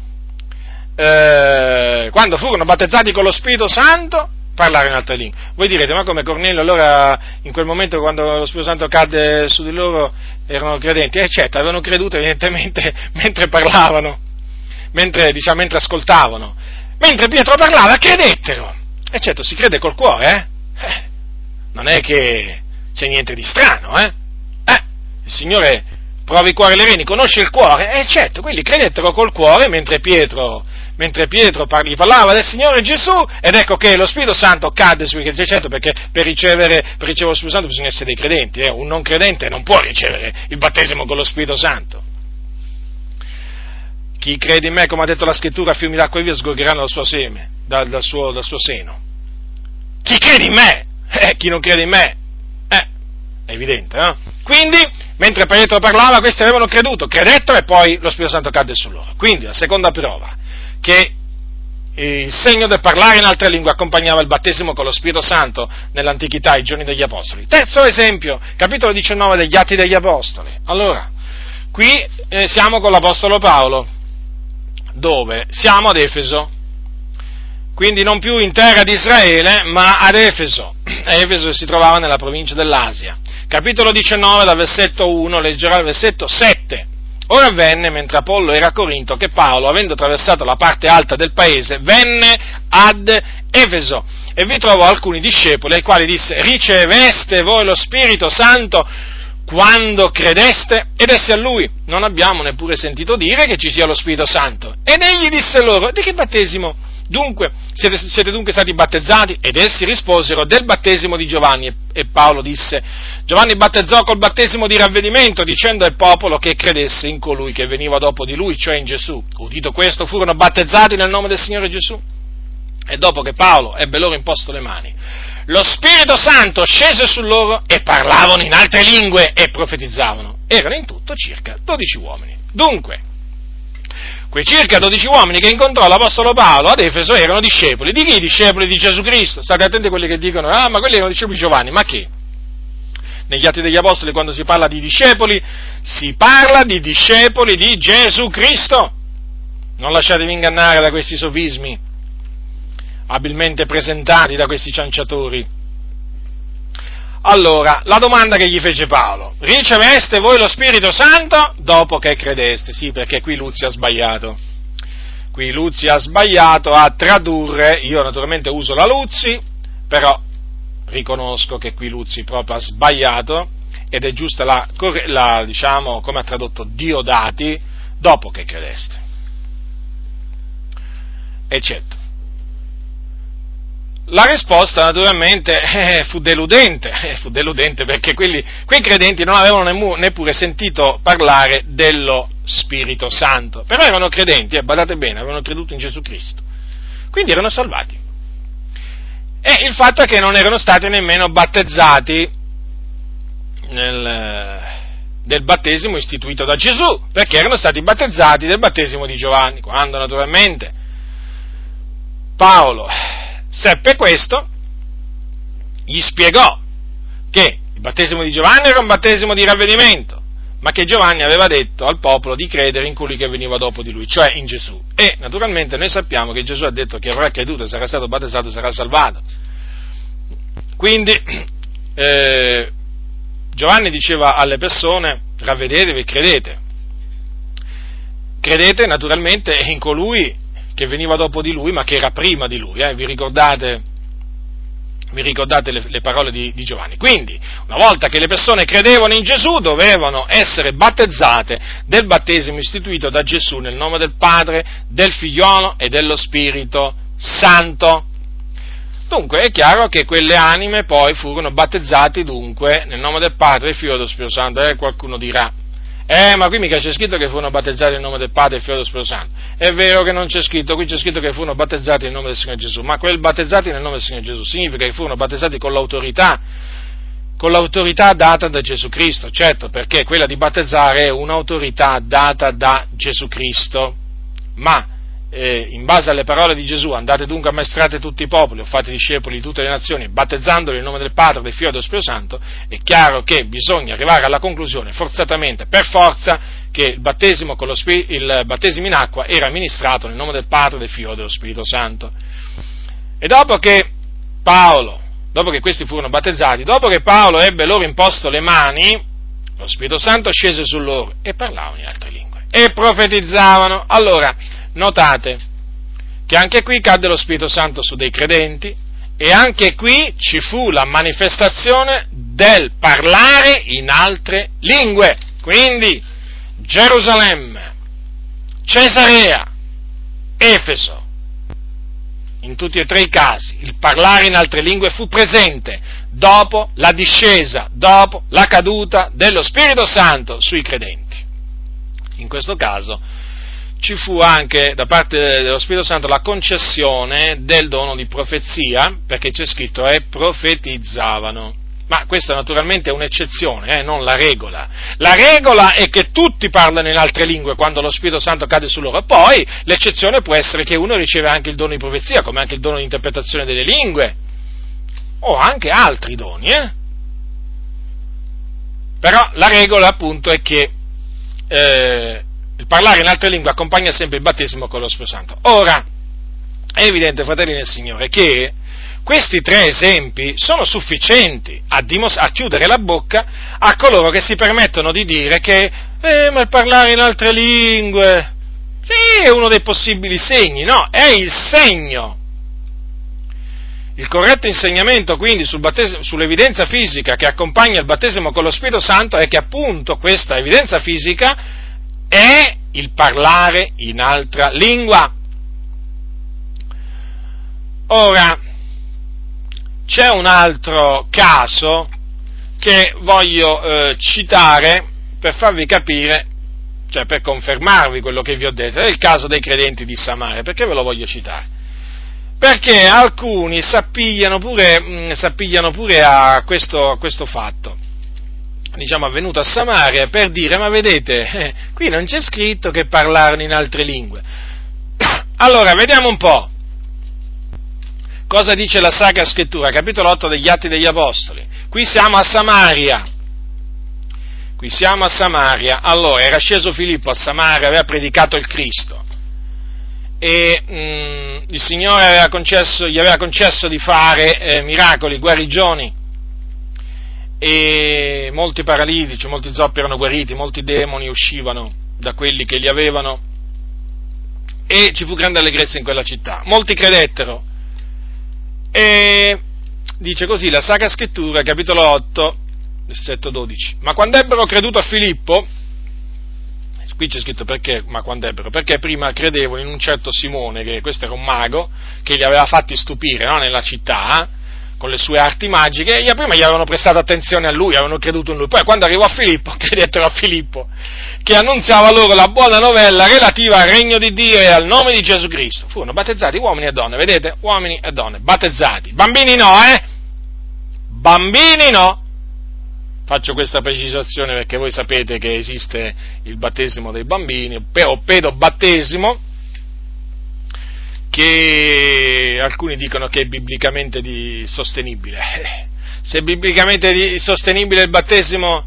eh, quando furono battezzati con lo Spirito Santo, parlare in altre lingue. Voi direte, ma come Cornelio allora in quel momento quando lo Spirito Santo cadde su di loro erano credenti? Eh certo, avevano creduto evidentemente mentre parlavano, mentre, diciamo, mentre ascoltavano. Mentre Pietro parlava, credettero. E certo, si crede col cuore, eh? eh non è che c'è niente di strano, eh? Eh, il Signore prova i cuori le reni, conosce il cuore, e eh, certo, quelli credettero col cuore mentre Pietro mentre Pietro gli parlava del Signore Gesù, ed ecco che lo Spirito Santo cadde sui certo perché per ricevere, per ricevere lo Spirito Santo bisogna essere dei credenti, eh? un non credente non può ricevere il battesimo con lo Spirito Santo. Chi crede in me, come ha detto la scrittura, fiumi d'acqua e via sgorgeranno dal suo seme, dal, dal, suo, dal suo seno. Chi crede in me? Eh, chi non crede in me? Eh, è evidente, no? Quindi, mentre Pietro parlava, questi avevano creduto, credettero e poi lo Spirito Santo cadde su loro. Quindi, la seconda prova, che il segno del parlare in altre lingue accompagnava il battesimo con lo Spirito Santo nell'antichità, ai giorni degli Apostoli. Terzo esempio, capitolo 19 degli Atti degli Apostoli. Allora, qui eh, siamo con l'Apostolo Paolo, dove siamo ad Efeso, quindi non più in terra di Israele, ma ad Efeso. Efeso si trovava nella provincia dell'Asia. Capitolo 19, dal versetto 1, leggerà il versetto 7. Ora avvenne, mentre Apollo era a Corinto, che Paolo, avendo attraversato la parte alta del paese, venne ad Efeso e vi trovò alcuni discepoli ai quali disse, riceveste voi lo Spirito Santo quando credeste? Ed essi a lui, non abbiamo neppure sentito dire che ci sia lo Spirito Santo. Ed egli disse loro, di che battesimo? Dunque, siete, siete, dunque stati battezzati? Ed essi risposero del battesimo di Giovanni. E Paolo disse, Giovanni battezzò col battesimo di ravvedimento, dicendo al popolo che credesse in colui che veniva dopo di lui, cioè in Gesù. Udito questo, furono battezzati nel nome del Signore Gesù. E dopo che Paolo ebbe loro imposto le mani, lo Spirito Santo scese su loro e parlavano in altre lingue e profetizzavano. Erano in tutto circa 12 uomini. Dunque, Quei circa 12 uomini che incontrò l'Apostolo Paolo ad Efeso erano discepoli. Di chi? Discepoli di Gesù Cristo. State attenti a quelli che dicono, ah, ma quelli erano discepoli di Giovanni. Ma che? Negli Atti degli Apostoli, quando si parla di discepoli, si parla di discepoli di Gesù Cristo. Non lasciatevi ingannare da questi sofismi abilmente presentati da questi cianciatori. Allora, la domanda che gli fece Paolo, riceveste voi lo Spirito Santo dopo che credeste? Sì, perché qui Luzio ha sbagliato. Qui Luzio ha sbagliato a tradurre, io naturalmente uso la Luzzi, però riconosco che qui Luzzi proprio ha sbagliato ed è giusta la, la diciamo, come ha tradotto Diodati, dopo che credeste. Eccetto. La risposta naturalmente eh, fu deludente, eh, fu deludente perché quelli, quei credenti non avevano neppure sentito parlare dello Spirito Santo, però erano credenti, eh, badate bene, avevano creduto in Gesù Cristo, quindi erano salvati. E il fatto è che non erano stati nemmeno battezzati nel, del battesimo istituito da Gesù, perché erano stati battezzati del battesimo di Giovanni, quando naturalmente Paolo seppe questo, gli spiegò che il battesimo di Giovanni era un battesimo di ravvedimento, ma che Giovanni aveva detto al popolo di credere in colui che veniva dopo di lui, cioè in Gesù. E naturalmente noi sappiamo che Gesù ha detto che avrà creduto, sarà stato battezzato, sarà salvato. Quindi eh, Giovanni diceva alle persone, ravvedetevi e credete. Credete naturalmente in colui che veniva dopo di lui, ma che era prima di lui. Eh? Vi ricordate? Vi ricordate le, le parole di, di, Giovanni? Quindi, una volta che le persone credevano in Gesù, dovevano essere battezzate del battesimo istituito da Gesù nel nome del Padre, del Figliolo e dello Spirito Santo. Dunque è chiaro che quelle anime poi furono battezzate dunque nel nome del Padre, Figlio e dello Spirito Santo. Eh, qualcuno dirà, eh, ma qui mica c'è scritto che furono battezzati nel nome del Padre, del Figlio e dello Spirito Santo. È vero che non c'è scritto, qui c'è scritto che furono battezzati nel nome del Signore Gesù, ma quel battezzati nel nome del Signore Gesù significa che furono battezzati con l'autorità, con l'autorità data da Gesù Cristo, certo, perché quella di battezzare è un'autorità data da Gesù Cristo, ma eh, in base alle parole di Gesù, andate dunque a maestrate tutti i popoli, o fate discepoli di tutte le nazioni, battezzandoli nel nome del Padre, del Figlio e dello Spirito Santo, è chiaro che bisogna arrivare alla conclusione, forzatamente, per forza, che il battesimo, Spir- il battesimo in acqua era amministrato nel nome del Padre, del Figlio e dello Spirito Santo. E dopo che Paolo, dopo che questi furono battezzati, dopo che Paolo ebbe loro imposto le mani, lo Spirito Santo scese su loro e parlavano in altre lingue e profetizzavano. Allora, notate che anche qui cadde lo Spirito Santo su dei credenti e anche qui ci fu la manifestazione del parlare in altre lingue. Quindi Gerusalemme, Cesarea, Efeso, in tutti e tre i casi il parlare in altre lingue fu presente dopo la discesa, dopo la caduta dello Spirito Santo sui credenti. In questo caso ci fu anche da parte dello Spirito Santo la concessione del dono di profezia, perché c'è scritto e profetizzavano. Ma questa naturalmente è un'eccezione, eh, non la regola. La regola è che tutti parlano in altre lingue quando lo Spirito Santo cade su loro. Poi l'eccezione può essere che uno riceve anche il dono di profezia, come anche il dono di interpretazione delle lingue, o anche altri doni. Eh? Però la regola appunto è che eh, il parlare in altre lingue accompagna sempre il battesimo con lo Spirito Santo. Ora, è evidente, fratelli del Signore, che questi tre esempi sono sufficienti a, dimos- a, chiudere la bocca a coloro che si permettono di dire che eh, ma il parlare in altre lingue, sì, è uno dei possibili segni, no, è il segno. Il corretto insegnamento quindi sul sull'evidenza fisica che accompagna il battesimo con lo Spirito Santo è che appunto questa evidenza fisica è il parlare in altra lingua. Ora, c'è un altro caso che voglio eh, citare per farvi capire, cioè per confermarvi quello che vi ho detto, è il caso dei credenti di Samaria, perché ve lo voglio citare? Perché alcuni s'appigliano pure, mh, mm, s'appigliano pure a, questo, a questo fatto diciamo, avvenuto a Samaria per dire, ma vedete, eh, qui non c'è scritto che parlarono in altre lingue. Allora, vediamo un po'. Cosa dice la Sacra Scrittura, capitolo 8 degli Atti degli Apostoli? Qui siamo a Samaria. Qui siamo a Samaria. Allora, era sceso Filippo a Samaria, aveva predicato il Cristo. E mh, mm, il Signore aveva concesso, gli aveva concesso di fare eh, miracoli, guarigioni e molti paralitici, molti zoppi erano guariti, molti demoni uscivano da quelli che li avevano e ci fu grande allegrezza in quella città. Molti credettero e dice così la Sacra Scrittura, capitolo 8, versetto 12. Ma quando ebbero creduto a Filippo, qui c'è scritto perché, ma quando ebbero, perché prima credevano in un certo Simone, che questo era un mago, che li aveva fatti stupire no, nella città, con le sue arti magiche, e prima gli avevano prestato attenzione a lui, avevano creduto in lui. Poi quando arrivò a Filippo, credettero a Filippo, che annunziava loro la buona novella relativa al regno di Dio e al nome di Gesù Cristo. Furono battezzati uomini e donne, vedete? Uomini e donne, battezzati. Bambini no, eh? Bambini no. Faccio questa precisazione perché voi sapete che esiste il battesimo dei bambini, o pedobattesimo, che alcuni dicono che è biblicamente sostenibile. Se è biblicamente sostenibile il battesimo,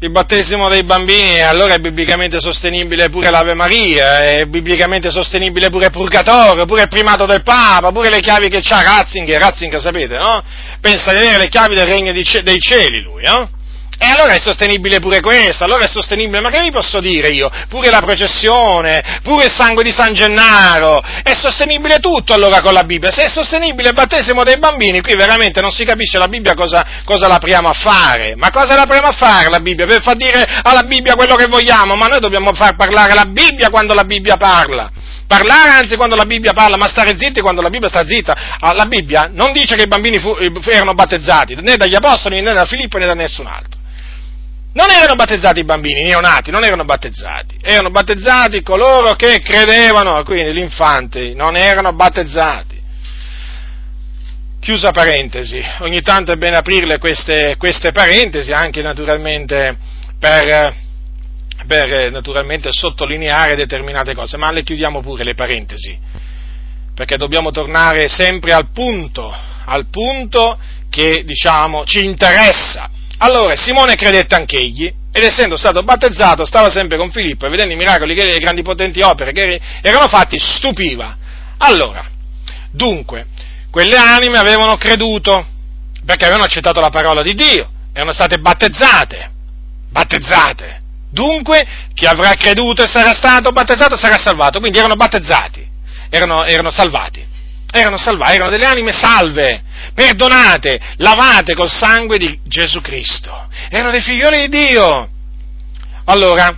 il battesimo dei bambini, allora è biblicamente sostenibile pure l'Ave Maria, è biblicamente sostenibile pure il Purgatorio, pure il primato del Papa, pure le chiavi che ha Ratzinger, Ratzinger sapete, no? Pensa di avere le chiavi del regno dei cieli lui, no? E allora è sostenibile pure questo, allora è sostenibile, ma che vi posso dire io? Pure la processione, pure il sangue di San Gennaro, è sostenibile tutto allora con la Bibbia. Se è sostenibile il battesimo dei bambini, qui veramente non si capisce la Bibbia cosa, cosa l'apriamo a fare. Ma cosa l'apriamo a fare la Bibbia? Per far dire alla Bibbia quello che vogliamo, ma noi dobbiamo far parlare la Bibbia quando la Bibbia parla parlare anzi quando la Bibbia parla, ma stare zitti quando la Bibbia sta zitta. Ah, la Bibbia non dice che i bambini fu, erano battezzati né dagli apostoli né da Filippo né da nessun altro. Non erano battezzati i bambini, i neonati, non erano battezzati, erano battezzati coloro che credevano, quindi l'infante, non erano battezzati. Chiusa parentesi, ogni tanto è bene aprirle queste, queste parentesi, anche naturalmente per, per naturalmente sottolineare determinate cose, ma le chiudiamo pure le parentesi, perché dobbiamo tornare sempre al punto, al punto che diciamo ci interessa allora Simone credette anch'egli ed essendo stato battezzato stava sempre con Filippo e vedendo i miracoli e le grandi potenti opere che erano fatti stupiva. Allora, dunque, quelle anime avevano creduto perché avevano accettato la parola di Dio, erano state battezzate, battezzate. Dunque, chi avrà creduto e sarà stato battezzato sarà salvato, quindi erano battezzati, erano, erano salvati erano salvati, erano delle anime salve, perdonate, lavate col sangue di Gesù Cristo, erano dei figlioli di Dio. Allora,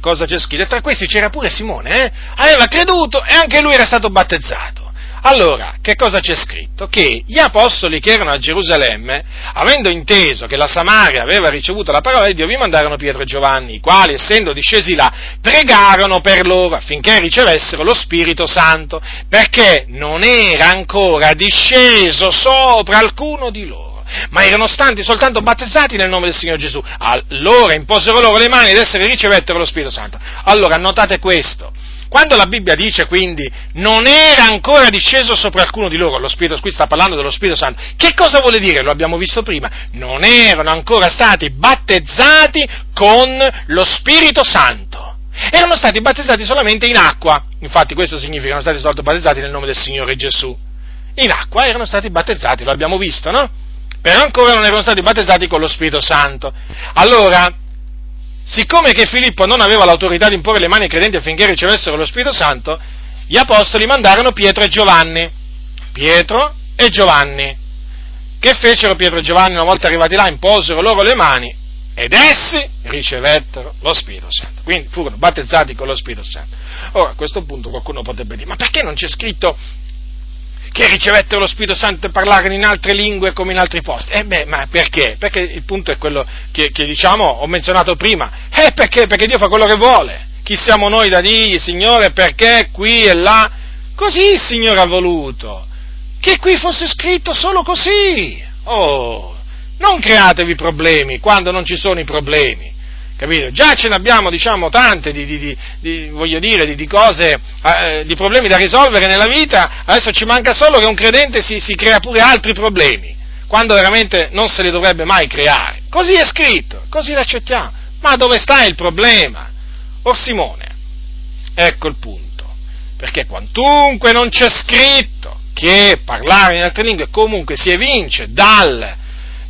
cosa c'è scritto? E tra questi c'era pure Simone, eh? aveva creduto e anche lui era stato battezzato. Allora, che cosa c'è scritto? Che gli apostoli che erano a Gerusalemme, avendo inteso che la Samaria aveva ricevuto la parola di Dio, vi mandarono Pietro e Giovanni, i quali, essendo discesi là, pregarono per loro affinché ricevessero lo Spirito Santo, perché non era ancora disceso sopra alcuno di loro ma erano stati soltanto battezzati nel nome del Signore Gesù. Allora imposero loro le mani ed essere ricevettero lo Spirito Santo. Allora notate questo, quando la Bibbia dice quindi non era ancora disceso sopra alcuno di loro, lo Spirito, qui sta parlando dello Spirito Santo, che cosa vuole dire? Lo abbiamo visto prima, non erano ancora stati battezzati con lo Spirito Santo. Erano stati battezzati solamente in acqua, infatti questo significa che erano stati soltanto battezzati nel nome del Signore Gesù. In acqua erano stati battezzati, lo abbiamo visto, no? Però ancora non erano stati battezzati con lo Spirito Santo. Allora, siccome che Filippo non aveva l'autorità di imporre le mani ai credenti affinché ricevessero lo Spirito Santo, gli apostoli mandarono Pietro e Giovanni. Pietro e Giovanni. Che fecero Pietro e Giovanni una volta arrivati là? Imposero loro le mani ed essi ricevettero lo Spirito Santo. Quindi furono battezzati con lo Spirito Santo. Ora, a questo punto qualcuno potrebbe dire, ma perché non c'è scritto che ricevettero lo Spirito Santo e parlarono in altre lingue come in altri posti. Eh beh, ma perché? Perché il punto è quello che, che diciamo, ho menzionato prima. Eh perché? Perché Dio fa quello che vuole. Chi siamo noi da dirgli, Signore, perché qui e là? Così il Signore ha voluto. Che qui fosse scritto solo così. Oh, non createvi problemi quando non ci sono i problemi. Capito? Già ce ne abbiamo, diciamo, tante di, di, di, voglio dire, di, cose, eh, di problemi da risolvere nella vita, adesso ci manca solo che un credente si, si crea pure altri problemi, quando veramente non se li dovrebbe mai creare. Così è scritto, così l'accettiamo. Ma dove sta il problema? Or Simone, ecco il punto, perché quantunque non c'è scritto che parlare in altre lingue comunque si evince dal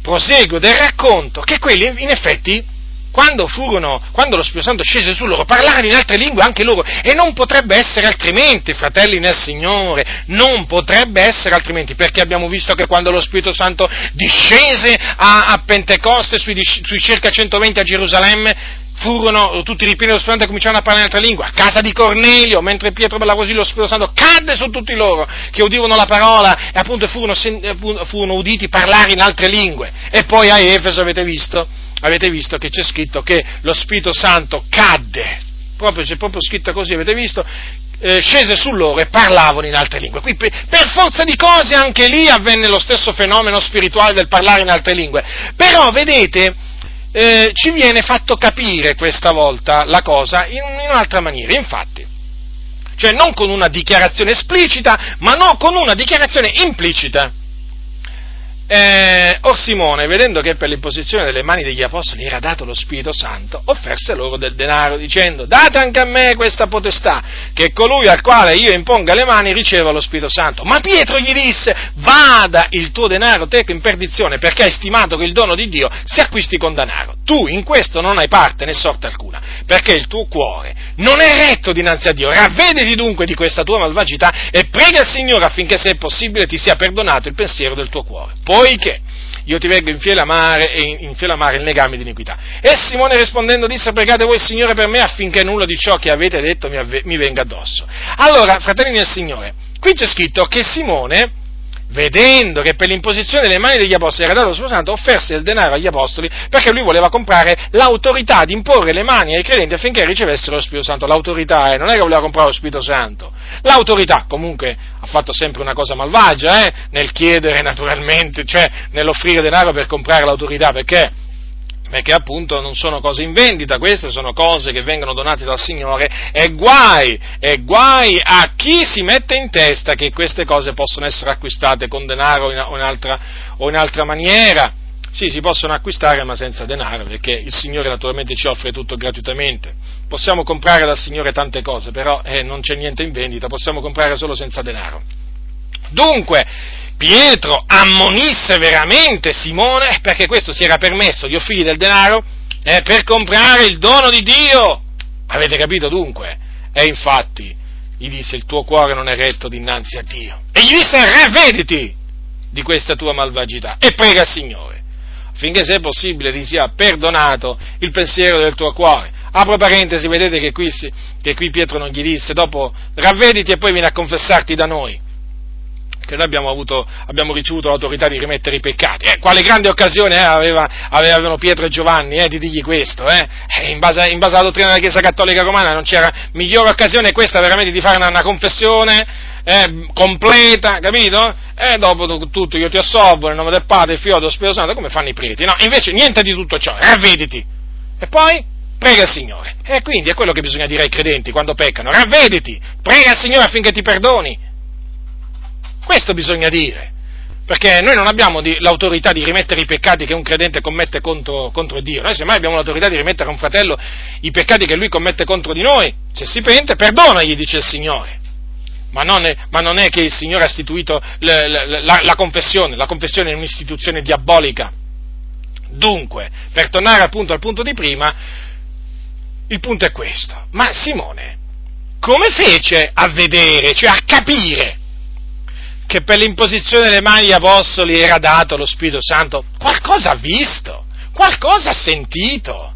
proseguo del racconto, che quelli in effetti quando, furono, quando lo Spirito Santo scese su loro, parlarono in altre lingue anche loro, e non potrebbe essere altrimenti, fratelli nel Signore, non potrebbe essere altrimenti, perché abbiamo visto che quando lo Spirito Santo discese a, a Pentecoste, sui, sui circa 120 a Gerusalemme, furono tutti ripieni dello Spirito Santo e cominciarono a parlare in altre lingue, a casa di Cornelio, mentre Pietro ballava così, lo Spirito Santo cadde su tutti loro che udivano la parola e appunto furono, furono uditi parlare in altre lingue. E poi a Efeso avete visto avete visto che c'è scritto che lo Spirito Santo cadde, proprio, c'è proprio scritto così, avete visto? Eh, scese su loro e parlavano in altre lingue. Qui per, forza di cose anche lì avvenne lo stesso fenomeno spirituale del parlare in altre lingue. Però, vedete, eh, ci viene fatto capire questa volta la cosa in, in un'altra maniera. Infatti, cioè non con una dichiarazione esplicita, ma no con una dichiarazione implicita. Eh, Or Simone, vedendo che per l'imposizione delle mani degli apostoli era dato lo Spirito Santo, offerse loro del denaro, dicendo, date anche a me questa potestà, che colui al quale io imponga le mani riceva lo Spirito Santo. Ma Pietro gli disse, vada il tuo denaro teco in perdizione, perché hai stimato che il dono di Dio si acquisti con denaro. Tu in questo non hai parte né sorte alcuna, perché il tuo cuore non è retto dinanzi a Dio. Ravvediti dunque di questa tua malvagità e prega il Signore affinché se è possibile ti sia perdonato il pensiero del tuo cuore poiché io ti vengo in fiele amare e in fiele amare il legame di iniquità. E Simone rispondendo disse, pregate voi Signore per me affinché nulla di ciò che avete detto mi, avve- mi venga addosso. Allora, fratelli del Signore, qui c'è scritto che Simone vedendo che per l'imposizione delle mani degli apostoli era dato lo Spirito Santo, offerse il denaro agli apostoli perché lui voleva comprare l'autorità di imporre le mani ai credenti affinché ricevessero lo Spirito Santo. L'autorità, eh, non è che voleva comprare lo Spirito Santo. L'autorità, comunque, ha fatto sempre una cosa malvagia, eh, nel chiedere naturalmente, cioè nell'offrire denaro per comprare l'autorità, perché perché appunto non sono cose in vendita, queste sono cose che vengono donate dal Signore e guai, e guai a chi si mette in testa che queste cose possono essere acquistate con denaro o in altra, o in altra maniera. Sì, si possono acquistare ma senza denaro, perché il Signore naturalmente ci offre tutto gratuitamente. Possiamo comprare dal Signore tante cose, però eh, non c'è niente in vendita, possiamo comprare solo senza denaro. Dunque, Pietro ammonisse veramente Simone perché questo si era permesso di offrirgli del denaro eh, per comprare il dono di Dio. Avete capito dunque? E infatti gli disse il tuo cuore non è retto dinanzi a Dio. E gli disse ravvediti di questa tua malvagità e prega il Signore affinché se è possibile ti sia perdonato il pensiero del tuo cuore. Apro parentesi, vedete che qui, che qui Pietro non gli disse dopo ravvediti e poi vieni a confessarti da noi che noi abbiamo, avuto, abbiamo ricevuto l'autorità di rimettere i peccati. Eh, quale grande occasione eh, aveva, avevano Pietro e Giovanni eh, di dirgli questo. Eh? eh? In base, in, base, alla dottrina della Chiesa Cattolica Romana non c'era migliore occasione questa veramente di fare una, una confessione eh, completa, capito? E dopo tutto io ti assolvo nel nome del Padre, del Figlio dello Spirito Santo, come fanno i preti. No, invece niente di tutto ciò, ravvediti. E poi prega il Signore. E quindi è quello che bisogna dire ai credenti quando peccano, ravvediti, prega il Signore affinché ti perdoni. Questo bisogna dire, perché noi non abbiamo l'autorità di rimettere i peccati che un credente commette contro, contro, Dio, noi semmai abbiamo l'autorità di rimettere a un fratello i peccati che lui commette contro di noi, se si pente, perdonagli, dice il Signore. Ma non, è, ma non è, che il Signore ha istituito la, la, la confessione, la confessione è un'istituzione diabolica. Dunque, per tornare appunto al punto di prima, il punto è questo. Ma Simone, come fece a vedere, cioè a capire che per l'imposizione delle mani agli apostoli era dato lo Spirito Santo, qualcosa ha visto, qualcosa ha sentito.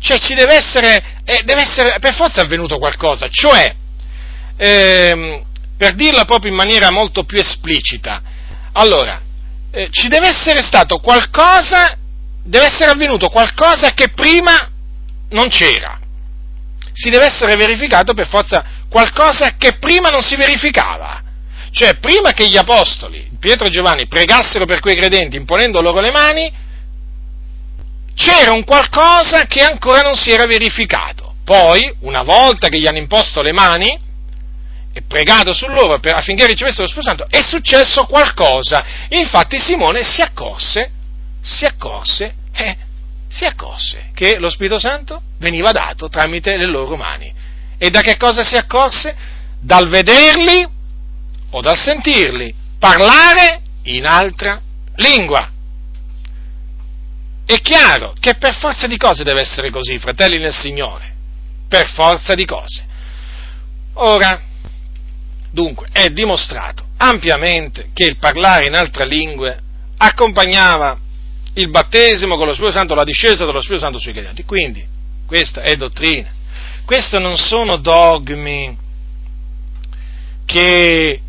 Cioè ci deve essere, eh, deve essere per forza avvenuto qualcosa, cioè, ehm, per dirla proprio in maniera molto più esplicita, allora, eh, ci deve essere stato qualcosa, deve essere avvenuto qualcosa che prima non c'era. Si deve essere verificato per forza qualcosa che prima non si verificava. Cioè, prima che gli apostoli, Pietro e Giovanni, pregassero per quei credenti imponendo loro le mani, c'era un qualcosa che ancora non si era verificato. Poi, una volta che gli hanno imposto le mani e pregato su loro per, affinché ricevessero lo Spirito Santo, è successo qualcosa. Infatti Simone si accorse, si accorse, eh, si accorse che lo Spirito Santo veniva dato tramite le loro mani. E da che cosa si accorse? Dal vederli o dal sentirli parlare in altra lingua. È chiaro che per forza di cose deve essere così, fratelli nel Signore, per forza di cose. Ora, dunque, è dimostrato ampiamente che il parlare in altre lingue accompagnava il battesimo con lo Spirito Santo, la discesa dello Spirito Santo sui credenti. Quindi, questa è dottrina. Questi non sono dogmi che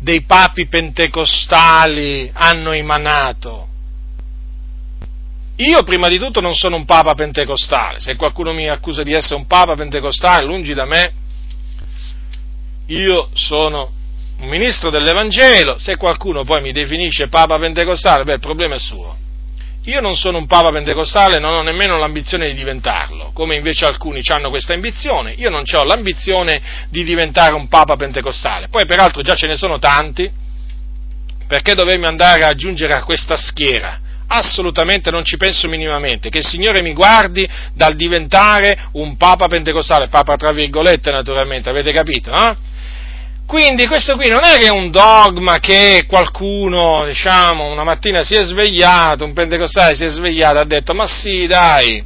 dei papi pentecostali hanno emanato. Io prima di tutto non sono un papa pentecostale, se qualcuno mi accusa di essere un papa pentecostale, lungi da me, io sono un ministro dell'Evangelo, se qualcuno poi mi definisce papa pentecostale, beh il problema è suo. Io non sono un papa pentecostale, non ho nemmeno l'ambizione di diventarlo, come invece alcuni hanno questa ambizione. Io non ho l'ambizione di diventare un papa pentecostale. Poi peraltro già ce ne sono tanti, perché dovermi andare a aggiungere a questa schiera? Assolutamente non ci penso minimamente, che il Signore mi guardi dal diventare un Papa pentecostale, Papa tra virgolette naturalmente, avete capito, no? Quindi questo qui non è che è un dogma che qualcuno, diciamo, una mattina si è svegliato, un pentecostale si è svegliato e ha detto, ma sì, dai,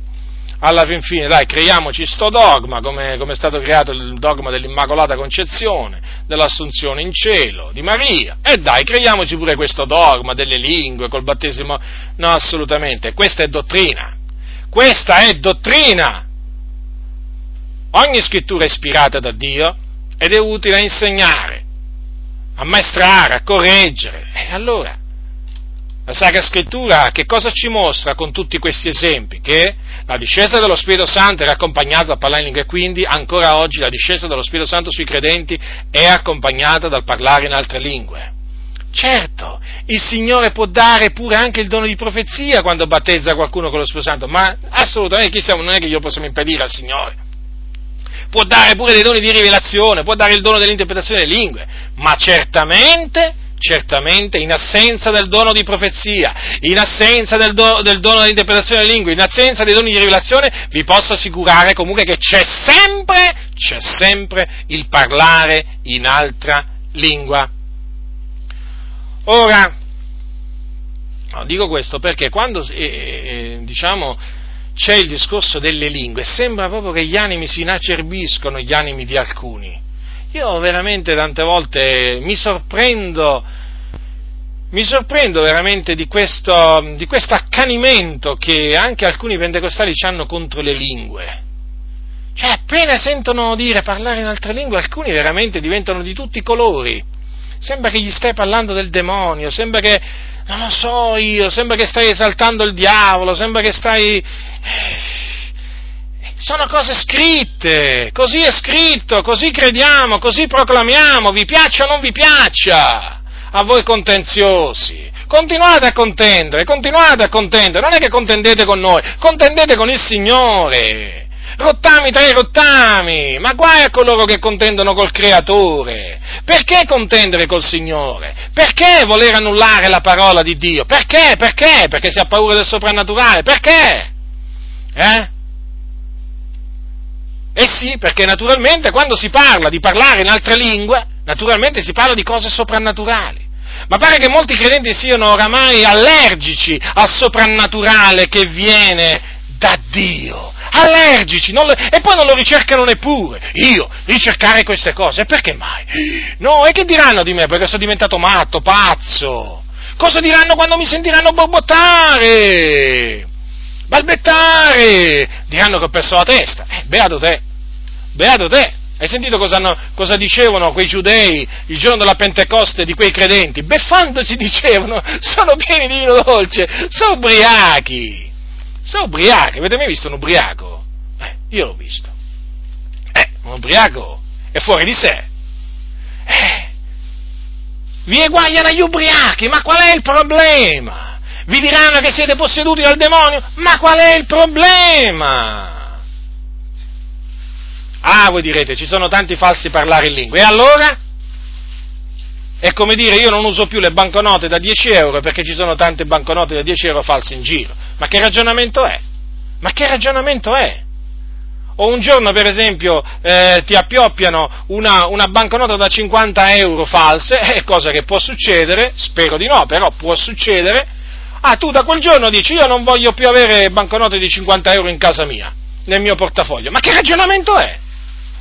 alla fin fine, dai, creiamoci sto dogma, come, come, è stato creato il dogma dell'Immacolata Concezione, dell'Assunzione in cielo, di Maria, e dai, creiamoci pure questo dogma delle lingue, col battesimo, no, assolutamente, questa è dottrina, questa è dottrina, ogni scrittura è ispirata da Dio ed è utile a insegnare, a maestrare, a correggere, e allora, la Sacra Scrittura che cosa ci mostra con tutti questi esempi? Che la discesa dello Spirito Santo era accompagnata dal parlare in lingue quindi ancora oggi la discesa dello Spirito Santo sui credenti è accompagnata dal parlare in altre lingue. Certo, il Signore può dare pure anche il dono di profezia quando battezza qualcuno con lo Spirito Santo, ma assolutamente chi siamo, non è che glielo possiamo impedire al Signore. Può dare pure dei doni di rivelazione, può dare il dono dell'interpretazione delle lingue, ma certamente certamente in assenza del dono di profezia, in assenza del, do, del dono dell'interpretazione delle lingue, in assenza dei doni di rivelazione, vi posso assicurare comunque che c'è sempre, c'è sempre il parlare in altra lingua. Ora, dico questo perché quando eh, eh, diciamo, c'è il discorso delle lingue, sembra proprio che gli animi si inacerbiscono, gli animi di alcuni io veramente tante volte mi sorprendo, mi sorprendo veramente di questo, di questo accanimento che anche alcuni pentecostali hanno contro le lingue. Cioè, appena sentono dire parlare in altre lingue, alcuni veramente diventano di tutti i colori. Sembra che gli stai parlando del demonio, sembra che, non lo so io, sembra che stai esaltando il diavolo, sembra che stai... Eh, sono cose scritte, così è scritto, così crediamo, così proclamiamo, vi piaccia o non vi piaccia, a voi contenziosi. Continuate a contendere, continuate a contendere, non è che contendete con noi, contendete con il Signore. Rottami tra i rottami, ma guai a coloro che contendono col Creatore. Perché contendere col Signore? Perché voler annullare la parola di Dio? Perché? Perché? Perché si ha paura del soprannaturale? Perché? Eh? Eh sì, perché naturalmente quando si parla di parlare in altre lingue, naturalmente si parla di cose soprannaturali. Ma pare che molti credenti siano oramai allergici al soprannaturale che viene da Dio. Allergici, lo, e poi non lo ricercano neppure. Io, ricercare queste cose, perché mai? No, e che diranno di me? Perché sono diventato matto, pazzo. Cosa diranno quando mi sentiranno borbottare? balbettare, diranno che ho perso la testa. Eh, beato te, beato te. Hai sentito cosa, hanno, cosa, dicevano quei giudei il giorno della Pentecoste di quei credenti? Beffandosi dicevano, sono pieni di vino dolce, sono ubriachi. Sono ubriachi, avete mai visto un ubriaco? Eh, io l'ho visto. Eh, un ubriaco è fuori di sé. Eh, vi eguagliano agli ubriachi, ma qual è il problema? vi diranno che siete posseduti dal demonio, ma qual è il problema? Ah, voi direte, ci sono tanti falsi parlare in lingua, e allora? È come dire, io non uso più le banconote da 10 euro perché ci sono tante banconote da 10 euro false in giro. Ma che ragionamento è? Ma che ragionamento è? O un giorno, per esempio, eh, ti appioppiano una, una, banconota da 50 euro false, è cosa che può succedere, spero di no, però può succedere, Ah, tu da quel giorno dici io non voglio più avere banconote di 50 euro in casa mia, nel mio portafoglio. Ma che ragionamento è?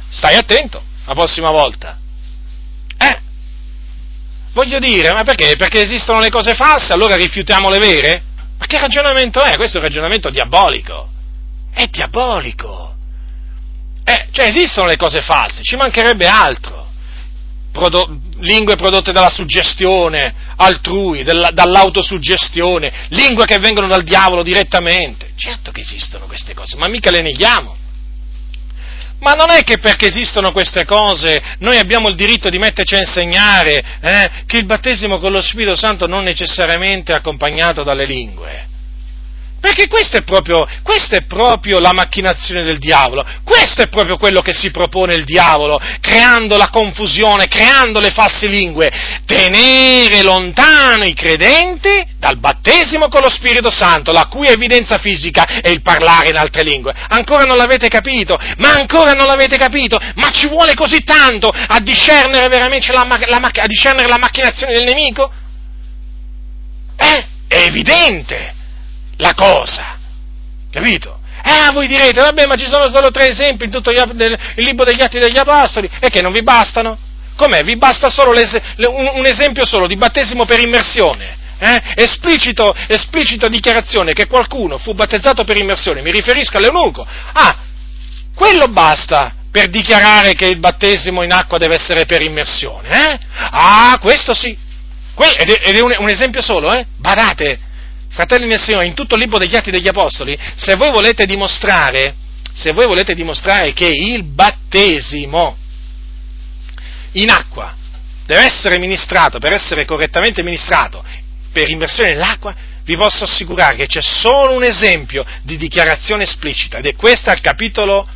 Stai attento la prossima volta. Voglio dire, ma perché? Perché esistono le cose false, allora rifiutiamo le vere? Ma che ragionamento è? Questo è un ragionamento diabolico. È diabolico. Eh, cioè esistono le cose false, ci mancherebbe altro prodo- lingue prodotte dalla suggestione altrui, della, dall'autosuggestione, lingue che vengono dal diavolo direttamente. Certo che esistono queste cose, ma mica le neghiamo. Ma non è che perché esistono queste cose noi abbiamo il diritto di metterci a insegnare eh, che il battesimo con lo Spirito Santo non necessariamente è accompagnato dalle lingue. Perché questa è, proprio, questa è proprio la macchinazione del diavolo, questo è proprio quello che si propone il diavolo, creando la confusione, creando le false lingue, tenere lontano i credenti dal battesimo con lo Spirito Santo, la cui evidenza fisica è il parlare in altre lingue. Ancora non l'avete capito? Ma ancora non l'avete capito? Ma ci vuole così tanto a discernere veramente la, la, a discernere la macchinazione del nemico? Eh, è evidente la cosa, capito? Eh, voi direte, vabbè, ma ci sono solo tre esempi in tutto il libro degli Atti degli Apostoli, e che non vi bastano? Com'è? Vi basta solo un esempio solo di battesimo per immersione? Eh? Esplicito, esplicito dichiarazione che qualcuno fu battezzato per immersione, mi riferisco all'eunuco. Ah, quello basta per dichiarare che il battesimo in acqua deve essere per immersione, eh? Ah, questo sì. ed è, un, un esempio solo, eh? Badate, fratelli nel Signore, in tutto il libro degli Atti degli Apostoli, se voi volete dimostrare, se voi volete dimostrare che il battesimo in acqua deve essere ministrato, per essere correttamente ministrato, per immersione nell'acqua, vi posso assicurare che c'è solo un esempio di dichiarazione esplicita, ed è questa al capitolo,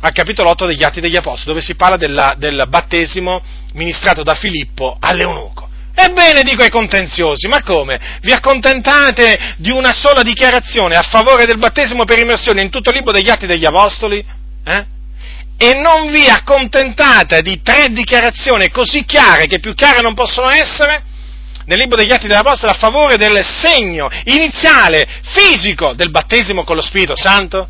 al capitolo 8 degli Atti degli Apostoli, dove si parla della, del battesimo ministrato da Filippo all'eunuco. Ebbene, dico ai contenziosi, ma come? Vi accontentate di una sola dichiarazione a favore del battesimo per immersione in tutto il libro degli Atti degli Apostoli? Eh? E non vi accontentate di tre dichiarazioni così chiare, che più chiare non possono essere, nel libro degli Atti degli Apostoli a favore del segno iniziale, fisico, del battesimo con lo Spirito Santo?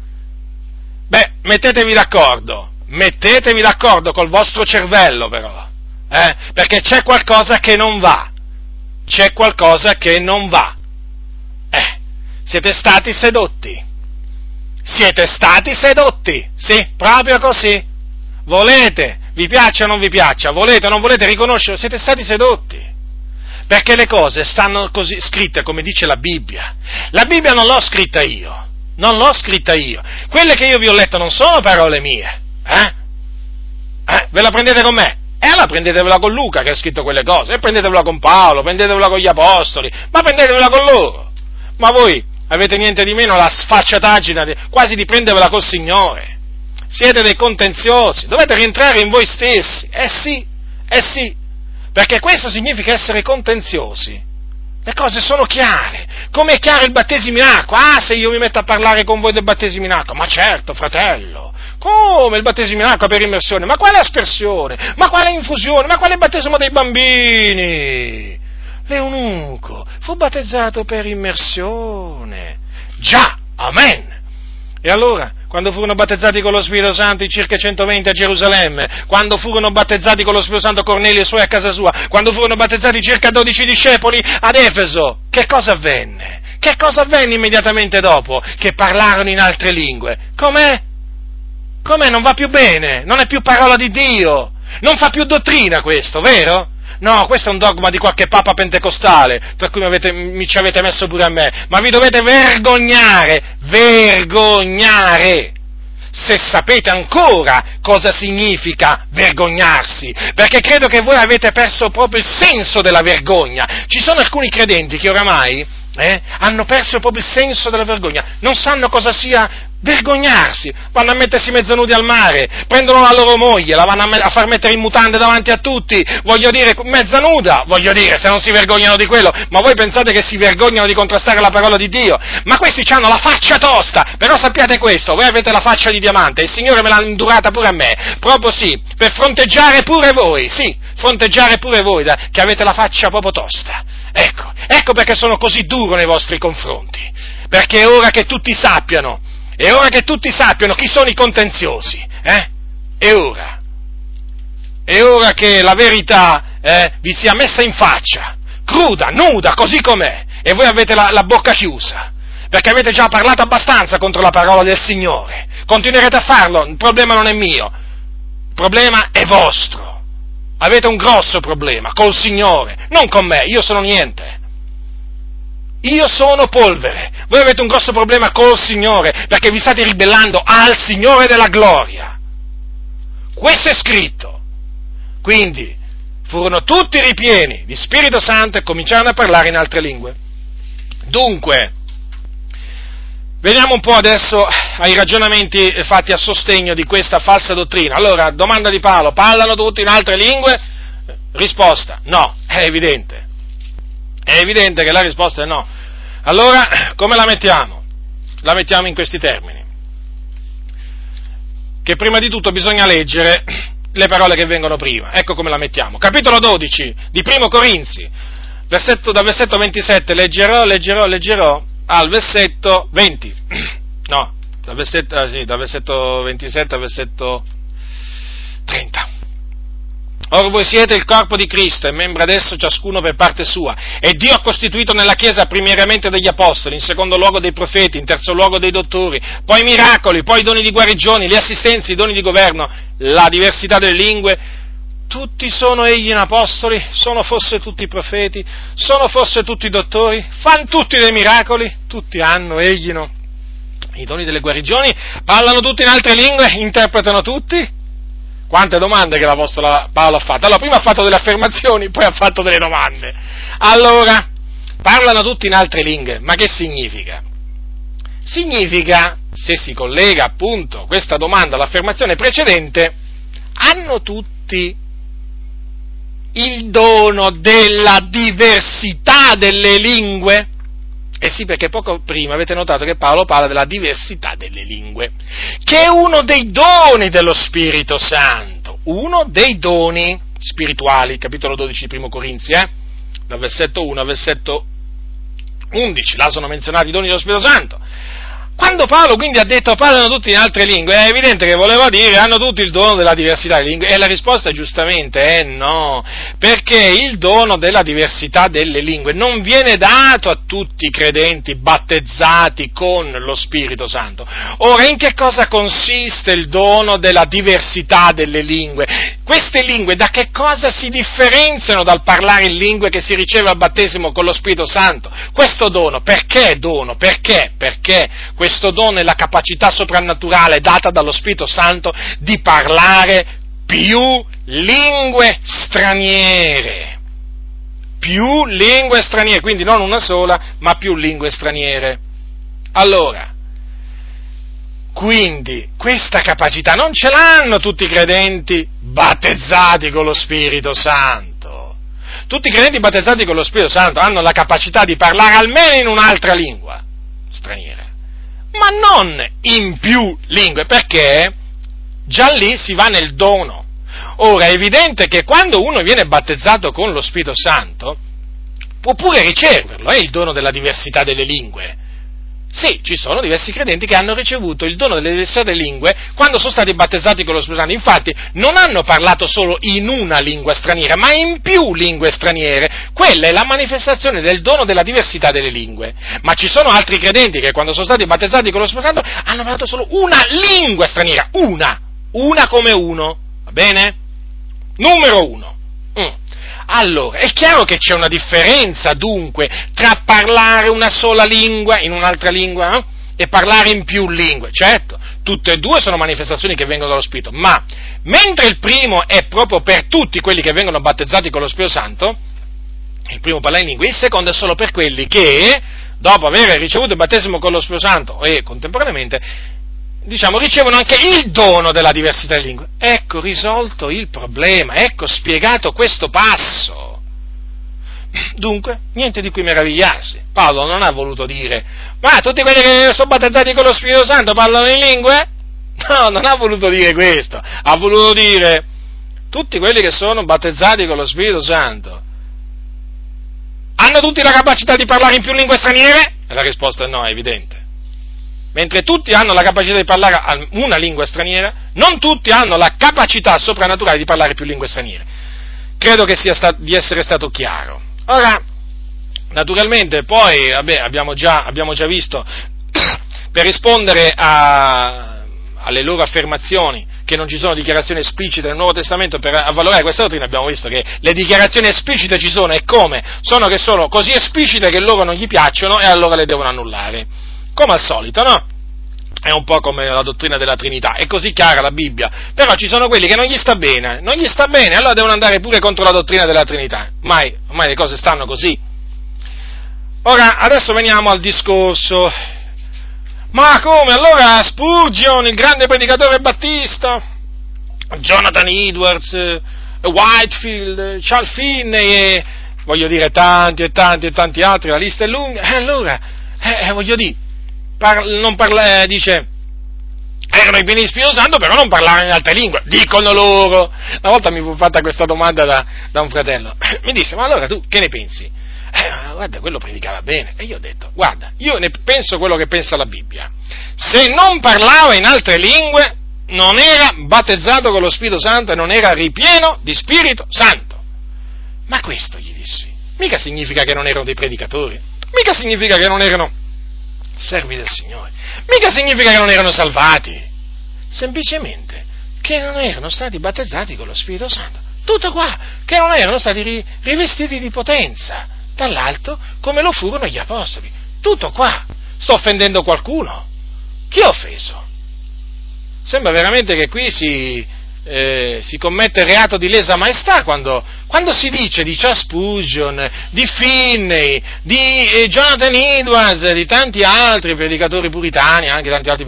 Beh, mettetevi d'accordo, mettetevi d'accordo col vostro cervello però eh? perché c'è qualcosa che non va, c'è qualcosa che non va. Eh, siete stati sedotti, siete stati sedotti, sì, proprio così. Volete, vi piaccia o non vi piaccia, volete o non volete riconoscere, siete stati sedotti. Perché le cose stanno così scritte come dice la Bibbia. La Bibbia non l'ho scritta io, non l'ho scritta io. Quelle che io vi ho letto non sono parole mie, eh? eh ve la prendete con me? E allora prendetevela con Luca che ha scritto quelle cose, e prendetevela con Paolo, prendetevela con gli Apostoli, ma prendetevela con loro. Ma voi avete niente di meno la sfacciataggine quasi di prendervela col Signore. Siete dei contenziosi, dovete rientrare in voi stessi. Eh sì, eh sì, perché questo significa essere contenziosi. Le cose sono chiare. Come è chiaro il battesimo in acqua? Ah, se io mi metto a parlare con voi del battesimo in acqua, ma certo, fratello. Come il battesimo in acqua per immersione? Ma quale aspersione? Ma quale infusione? Ma quale battesimo dei bambini? L'eunuco fu battezzato per immersione. Già, amen. E allora, quando furono battezzati con lo Spirito Santo in circa 120 a Gerusalemme, quando furono battezzati con lo Spirito Santo Cornelio e suoi a casa sua, quando furono battezzati circa 12 discepoli ad Efeso, che cosa avvenne? Che cosa avvenne immediatamente dopo? Che parlarono in altre lingue. Com'è? Com'è? Non va più bene, non è più parola di Dio, non fa più dottrina questo, vero? No, questo è un dogma di qualche papa pentecostale, tra cui mi, avete, mi ci avete messo pure a me, ma vi dovete vergognare, vergognare, se sapete ancora cosa significa vergognarsi, perché credo che voi avete perso proprio il senso della vergogna. Ci sono alcuni credenti che oramai eh, hanno perso proprio il senso della vergogna, non sanno cosa sia vergognarsi, vanno a mettersi mezzo nudi al mare, prendono la loro moglie, la vanno a, me- a, far mettere in mutande davanti a tutti, voglio dire, mezza nuda, voglio dire, se non si vergognano di quello, ma voi pensate che si vergognano di contrastare la parola di Dio? Ma questi hanno la faccia tosta, però sappiate questo, voi avete la faccia di diamante, il Signore me l'ha indurata pure a me, proprio sì, per fronteggiare pure voi, sì, fronteggiare pure voi, da, che avete la faccia proprio tosta. Ecco, ecco perché sono così duro nei vostri confronti, perché è ora che tutti sappiano è ora che tutti sappiano chi sono i contenziosi. Eh? È ora. È ora che la verità eh, vi sia messa in faccia, cruda, nuda, così com'è, e voi avete la, la bocca chiusa, perché avete già parlato abbastanza contro la parola del Signore. Continuerete a farlo, il problema non è mio, il problema è vostro. Avete un grosso problema col Signore, non con me, io sono niente. Io sono polvere. Voi avete un grosso problema col Signore perché vi state ribellando al Signore della gloria. Questo è scritto. Quindi furono tutti ripieni di Spirito Santo e cominciarono a parlare in altre lingue. Dunque, Veniamo un po' adesso ai ragionamenti fatti a sostegno di questa falsa dottrina. Allora, domanda di Paolo, parlano tutti in altre lingue? Risposta, no, è evidente. È evidente che la risposta è no. Allora, come la mettiamo? La mettiamo in questi termini. Che prima di tutto bisogna leggere le parole che vengono prima. Ecco come la mettiamo. Capitolo 12 di Primo Corinzi, versetto, dal versetto 27, leggerò, leggerò, leggerò al versetto 20, no, dal versetto, ah, sì, dal versetto 27 al versetto 30. Ora voi siete il corpo di Cristo e membri adesso ciascuno per parte sua. E Dio ha costituito nella Chiesa primariamente degli apostoli, in secondo luogo dei profeti, in terzo luogo dei dottori, poi miracoli, poi doni di guarigioni, le assistenze, i doni di governo, la diversità delle lingue, tutti sono egli apostoli? Sono forse tutti profeti? Sono forse tutti dottori? Fanno tutti dei miracoli? Tutti hanno, egli no? I doni delle guarigioni? Parlano tutti in altre lingue? Interpretano tutti? Quante domande che l'Apostolo Paolo ha fatto? Allora, prima ha fatto delle affermazioni, poi ha fatto delle domande. Allora, parlano tutti in altre lingue, ma che significa? Significa, se si collega appunto questa domanda all'affermazione precedente, hanno tutti il dono della diversità delle lingue? Eh sì, perché poco prima avete notato che Paolo parla della diversità delle lingue, che è uno dei doni dello Spirito Santo, uno dei doni spirituali, capitolo 12 di Primo Corinzi, eh? dal versetto 1 al versetto 11, là sono menzionati i doni dello Spirito Santo. Quando Paolo quindi ha detto parlano tutti in altre lingue, è evidente che voleva dire hanno tutti il dono della diversità delle lingue e la risposta giustamente è no, perché il dono della diversità delle lingue non viene dato a tutti i credenti battezzati con lo Spirito Santo. Ora, in che cosa consiste il dono della diversità delle lingue? Queste lingue da che cosa si differenziano dal parlare in lingue che si riceve al battesimo con lo Spirito Santo? Questo dono, perché dono? Perché? Perché questo dono è la capacità soprannaturale data dallo Spirito Santo di parlare più lingue straniere. Più lingue straniere, quindi non una sola, ma più lingue straniere. Allora, quindi questa capacità non ce l'hanno tutti i credenti battezzati con lo Spirito Santo. Tutti i credenti battezzati con lo Spirito Santo hanno la capacità di parlare almeno in un'altra lingua straniera ma non in più lingue, perché già lì si va nel dono. Ora è evidente che quando uno viene battezzato con lo Spirito Santo, può pure riceverlo, è il dono della diversità delle lingue, sì, ci sono diversi credenti che hanno ricevuto il dono delle diversità delle lingue quando sono stati battezzati con lo Spirito Santo. Infatti, non hanno parlato solo in una lingua straniera, ma in più lingue straniere. Quella è la manifestazione del dono della diversità delle lingue. Ma ci sono altri credenti che quando sono stati battezzati con lo Spirito Santo hanno parlato solo una lingua straniera, una, una come uno. Va bene? Numero uno. Allora, è chiaro che c'è una differenza dunque tra parlare una sola lingua in un'altra lingua eh? e parlare in più lingue, certo, tutte e due sono manifestazioni che vengono dallo Spirito, ma mentre il primo è proprio per tutti quelli che vengono battezzati con lo Spirito Santo, il primo parla in lingua, il secondo è solo per quelli che, dopo aver ricevuto il battesimo con lo Spirito Santo e contemporaneamente diciamo, ricevono anche il dono della diversità di lingue. Ecco risolto il problema, ecco spiegato questo passo. Dunque, niente di cui meravigliarsi. Paolo non ha voluto dire, ma tutti quelli che sono battezzati con lo Spirito Santo parlano in lingue? No, non ha voluto dire questo. Ha voluto dire, tutti quelli che sono battezzati con lo Spirito Santo hanno tutti la capacità di parlare in più lingue straniere? E la risposta è no, è evidente mentre tutti hanno la capacità di parlare una lingua straniera, non tutti hanno la capacità soprannaturale di parlare più lingue straniere. Credo che sia stato, di essere stato chiaro. Ora, naturalmente, poi vabbè, abbiamo, già, abbiamo, già, visto, per rispondere a, alle loro affermazioni, che non ci sono dichiarazioni esplicite nel Nuovo Testamento per avvalorare questa dottrina, abbiamo visto che le dichiarazioni esplicite ci sono e come? Sono che sono così esplicite che loro non gli piacciono e allora le devono annullare come al solito, no? È un po' come la dottrina della Trinità, è così chiara la Bibbia, però ci sono quelli che non gli sta bene, non gli sta bene, allora devono andare pure contro la dottrina della Trinità, mai, ormai le cose stanno così. Ora, adesso veniamo al discorso, Ma come? Allora Spurgeon, il grande predicatore battista, Jonathan Edwards, eh, Whitefield, Charles Finney e voglio dire tanti e tanti e tanti altri, la lista è lunga, e allora, eh, eh, voglio dire, par- non parla, eh, dice, erano i pieni di Spirito Santo, però non parlavano in altre lingue, dicono loro. Una volta mi fu fatta questa domanda da, da un fratello, mi disse, ma allora tu che ne pensi? Eh, guarda, quello predicava bene. E io ho detto, guarda, io ne penso quello che pensa la Bibbia. Se non parlava in altre lingue, non era battezzato con lo Spirito Santo e non era ripieno di Spirito Santo. Ma questo gli dissi, mica significa che non erano dei predicatori, mica significa che non erano servi del Signore, mica significa che non erano salvati, semplicemente che non erano stati battezzati con lo Spirito Santo. Tutto qua, che non erano stati rivestiti di potenza dall'alto come lo furono gli apostoli. Tutto qua. Sto offendendo qualcuno? Chi ho offeso? Sembra veramente che qui si, eh, si commette il reato di lesa maestà quando, quando si dice di Charles Spurgeon, di Finney, di eh, Jonathan Edwards, di tanti altri predicatori puritani, anche tanti altri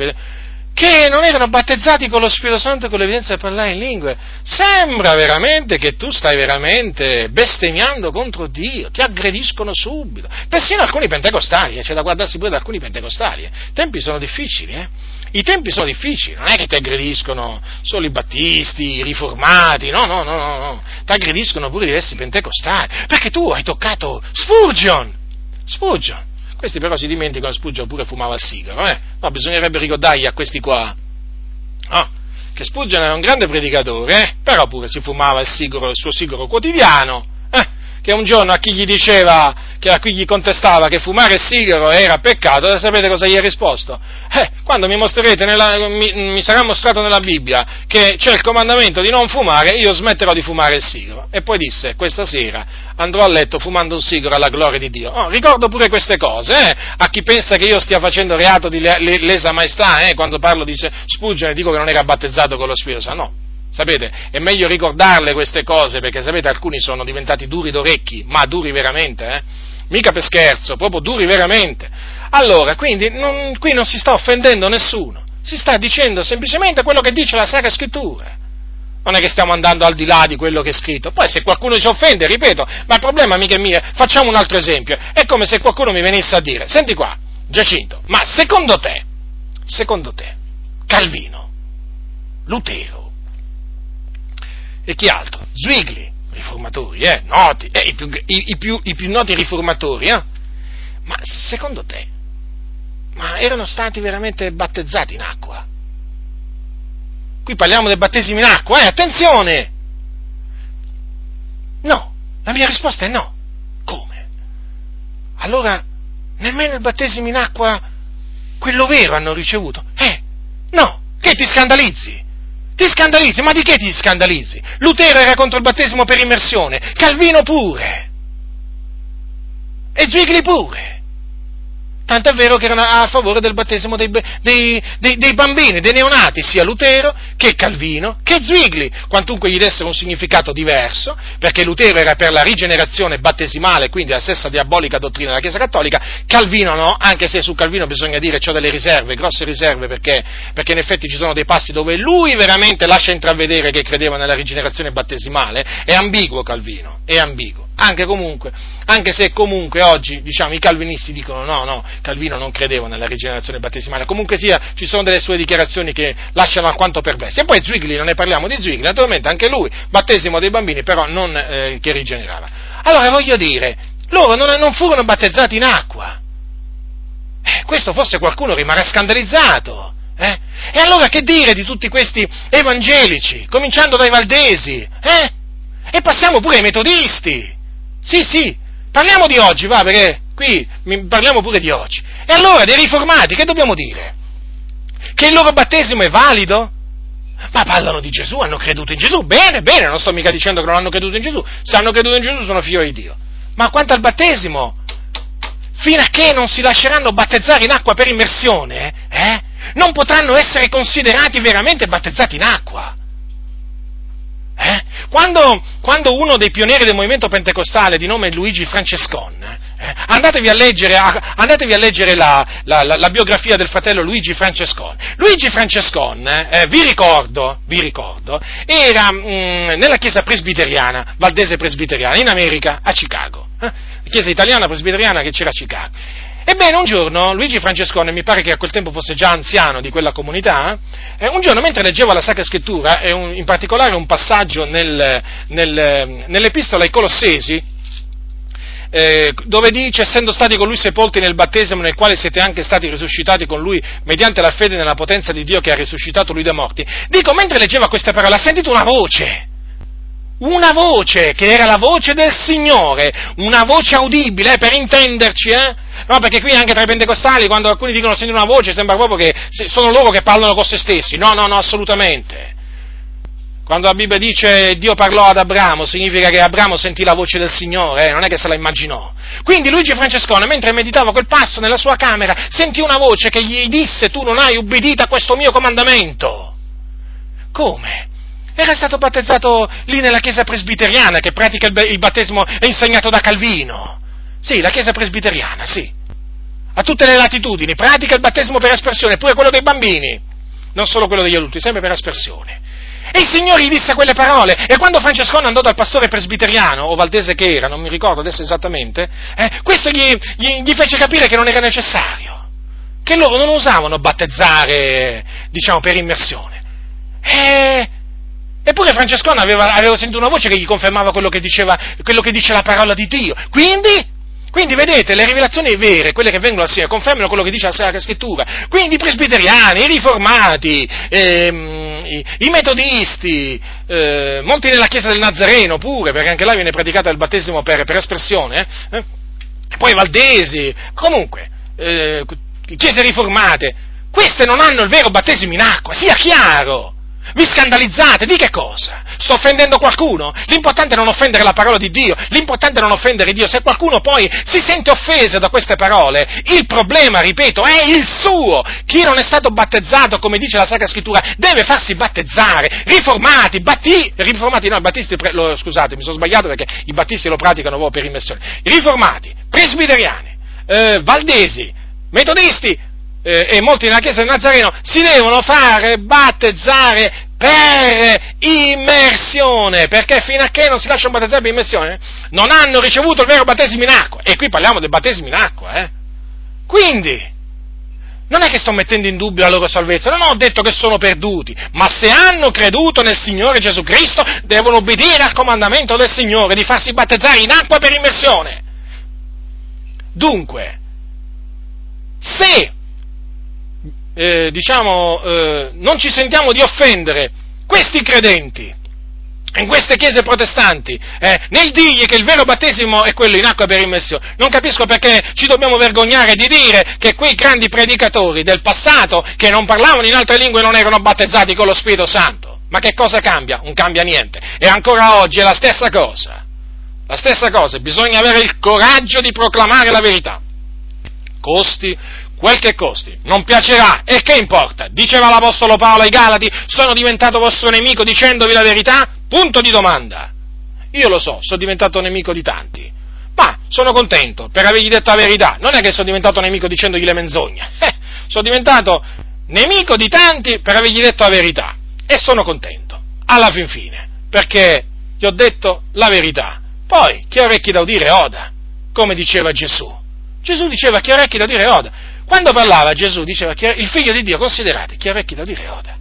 che non erano battezzati con lo Spirito Santo e con l'evidenza di parlare in lingue. Sembra veramente che tu stai veramente bestemmiando contro Dio, ti aggrediscono subito. Persino alcuni pentecostali, eh, c'è da guardarsi pure da alcuni pentecostali. Eh. I tempi sono difficili, eh. I tempi sono difficili, non è che ti aggrediscono solo i battisti, i riformati, no, no, no, no, no. ti aggrediscono pure diversi pentecostali, perché tu hai toccato Spurgeon, Spurgeon, questi però si dimenticano Spurgeon pure fumava il sigaro, eh? No, bisognerebbe ricordargli a questi qua. Oh, che Spurgeon era un grande predicatore, eh? Però pure si fumava il, sigaro, il suo sigaro quotidiano che un giorno a chi gli diceva, a chi gli contestava che fumare il sigaro era peccato, sapete cosa gli ha risposto? Eh, quando mi nella, mi, mi, sarà mostrato nella Bibbia che c'è il comandamento di non fumare, io smetterò di fumare il sigaro. E poi disse, questa sera andrò a letto fumando un sigaro alla gloria di Dio. Oh, ricordo pure queste cose, eh, a chi pensa che io stia facendo reato di lesa maestà, eh, quando parlo di Spurgeon e dico che non era battezzato con lo Spirito Santo, no Sapete, è meglio ricordarle queste cose perché sapete alcuni sono diventati duri d'orecchi, ma duri veramente, eh? Mica per scherzo, proprio duri veramente. Allora, quindi non, qui non si sta offendendo nessuno, si sta dicendo semplicemente quello che dice la Sacra Scrittura. Non è che stiamo andando al di là di quello che è scritto. Poi se qualcuno ci offende, ripeto, ma il problema mica è mio. Facciamo un altro esempio. È come se qualcuno mi venisse a dire, senti qua, Giacinto, ma secondo te, secondo te, Calvino, Lutero, e chi altro? Zwigli, riformatori, eh, noti, eh, i, più, i, i, più, i, più, noti riformatori, eh? Ma secondo te, ma erano stati veramente battezzati in acqua? Qui parliamo del battesimo in acqua, eh, attenzione! No, la mia risposta è no. Come? Allora, nemmeno il battesimo in acqua, quello vero, hanno ricevuto? Eh, no, che ti scandalizzi? Ti scandalizzi? Ma di che ti scandalizzi? Lutero era contro il battesimo per immersione, Calvino pure, e Zwigli pure. Tant'è vero che erano a favore del battesimo dei, dei, dei, dei, bambini, dei neonati, sia Lutero che Calvino che Zwigli, quantunque gli dessero un significato diverso, perché Lutero era per la rigenerazione battesimale, quindi la stessa diabolica dottrina della Chiesa Cattolica, Calvino no, anche se su Calvino bisogna dire che ho delle riserve, grosse riserve, perché, perché in effetti ci sono dei passi dove lui veramente lascia intravedere che credeva nella rigenerazione battesimale, è ambiguo Calvino, è ambiguo anche, comunque, anche se comunque oggi diciamo, i calvinisti dicono no, no, Calvino non credeva nella rigenerazione battesimale, comunque sia ci sono delle sue dichiarazioni che lasciano alquanto perplessi. E poi Zwigli, non ne parliamo di Zwigli, naturalmente anche lui, battesimo dei bambini, però non eh, che rigenerava. Allora voglio dire, loro non, non furono battezzati in acqua. Eh, questo forse qualcuno rimarrà scandalizzato. Eh? E allora che dire di tutti questi evangelici, cominciando dai valdesi? Eh? E passiamo pure ai metodisti. Sì, sì, parliamo di oggi, va, perché qui parliamo pure di oggi. E allora dei riformati, che dobbiamo dire? Che il loro battesimo è valido? Ma parlano di Gesù, hanno creduto in Gesù. Bene, bene, non sto mica dicendo che non hanno creduto in Gesù. Se hanno creduto in Gesù sono figlio di Dio. Ma quanto al battesimo, fino a che non si lasceranno battezzare in acqua per immersione, eh, non potranno essere considerati veramente battezzati in acqua. Eh? Quando, quando, uno dei pionieri del movimento pentecostale di nome Luigi Francescon, Eh, andatevi a leggere, andatevi a leggere la, la, la, la, biografia del fratello Luigi Francescon. Luigi Francescon, eh, vi ricordo, vi ricordo, era mh, mm, nella chiesa presbiteriana, valdese presbiteriana, in America, a Chicago. Eh? Chiesa italiana presbiteriana che c'era a Chicago. Ebbene, un giorno Luigi Francescone, mi pare che a quel tempo fosse già anziano di quella comunità, eh, un giorno mentre leggeva la Sacra Scrittura, e un, in particolare un passaggio nel, nel, nell'Epistola ai Colossesi, eh, dove dice, essendo stati con lui sepolti nel battesimo nel quale siete anche stati risuscitati con lui mediante la fede nella potenza di Dio che ha risuscitato lui dai morti, dico, mentre leggeva queste parole, ha sentito una voce, una voce, che era la voce del Signore, una voce audibile, eh, per intenderci, eh? No, perché qui anche tra i pentecostali, quando alcuni dicono senti una voce, sembra proprio che sono loro che parlano con se stessi. No, no, no, assolutamente. Quando la Bibbia dice Dio parlò ad Abramo, significa che Abramo sentì la voce del Signore, eh, non è che se la immaginò. Quindi Luigi Francescone, mentre meditava quel passo nella sua camera, sentì una voce che gli disse tu non hai ubbidito a questo mio comandamento. Come? Era stato battezzato lì nella chiesa presbiteriana che pratica il battesimo insegnato da Calvino. Sì, la chiesa presbiteriana, sì. A tutte le latitudini, pratica il battesimo per aspersione, pure quello dei bambini, non solo quello degli adulti, sempre per aspersione. E il Signore gli disse quelle parole. E quando Francescone andò dal pastore presbiteriano, o valdese che era, non mi ricordo adesso esattamente, eh, questo gli, gli, gli, fece capire che non era necessario. Che loro non usavano battezzare, diciamo, per immersione. E, eppure Francescone aveva, aveva, sentito una voce che gli confermava quello che, diceva, quello che dice la parola di Dio. Quindi quindi vedete, le rivelazioni vere, quelle che vengono al Signore, confermano quello che dice la Sacra Scrittura. Quindi i presbiteriani, i riformati, ehm, i, i, metodisti, eh, molti nella Chiesa del Nazareno pure, perché anche là viene praticato il battesimo per, per espressione, eh? poi i valdesi, comunque, eh, chiese riformate, queste non hanno il vero battesimo in acqua, sia chiaro! Vi scandalizzate? Di che cosa? Sto offendendo qualcuno? L'importante è non offendere la parola di Dio, l'importante è non offendere Dio. Se qualcuno poi si sente offeso da queste parole, il problema, ripeto, è il suo. Chi non è stato battezzato, come dice la Sacra Scrittura, deve farsi battezzare. Riformati, batti, riformati, no, battisti, lo, scusate, mi sono sbagliato perché i battisti lo praticano proprio per immersione. Riformati, presbiteriani, eh, valdesi, metodisti, eh, e molti nella Chiesa del Nazareno si devono fare battezzare per immersione, perché fino a che non si lasciano battezzare per immersione non hanno ricevuto il vero battesimo in acqua. E qui parliamo del battesimo in acqua, eh. Quindi, non è che sto mettendo in dubbio la loro salvezza, non ho detto che sono perduti, ma se hanno creduto nel Signore Gesù Cristo devono obbedire al comandamento del Signore di farsi battezzare in acqua per immersione. Dunque, se eh, diciamo, eh, non ci sentiamo di offendere questi credenti in queste chiese protestanti, eh, nel dirgli che il vero battesimo è quello in acqua per immersione. Non capisco perché ci dobbiamo vergognare di dire che quei grandi predicatori del passato che non parlavano in altre lingue non erano battezzati con lo Spirito Santo. Ma che cosa cambia? Non cambia niente. E ancora oggi è la stessa cosa. La stessa cosa, bisogna avere il coraggio di proclamare la verità. Costi quel che costi, non piacerà, e che importa? Diceva l'Apostolo Paolo ai Galati, sono diventato vostro nemico dicendovi la verità? Punto di domanda. Io lo so, sono diventato nemico di tanti, ma sono contento per avergli detto la verità, non è che sono diventato nemico dicendogli le menzogne, eh, sono diventato nemico di tanti per avergli detto la verità, e sono contento, alla fin fine, perché gli ho detto la verità. Poi, chi ha orecchi da udire oda, come diceva Gesù. Gesù diceva chi ha orecchi da udire oda. Quando parlava Gesù diceva che il figlio di Dio, considerate, chi ha orecchi da dire oda.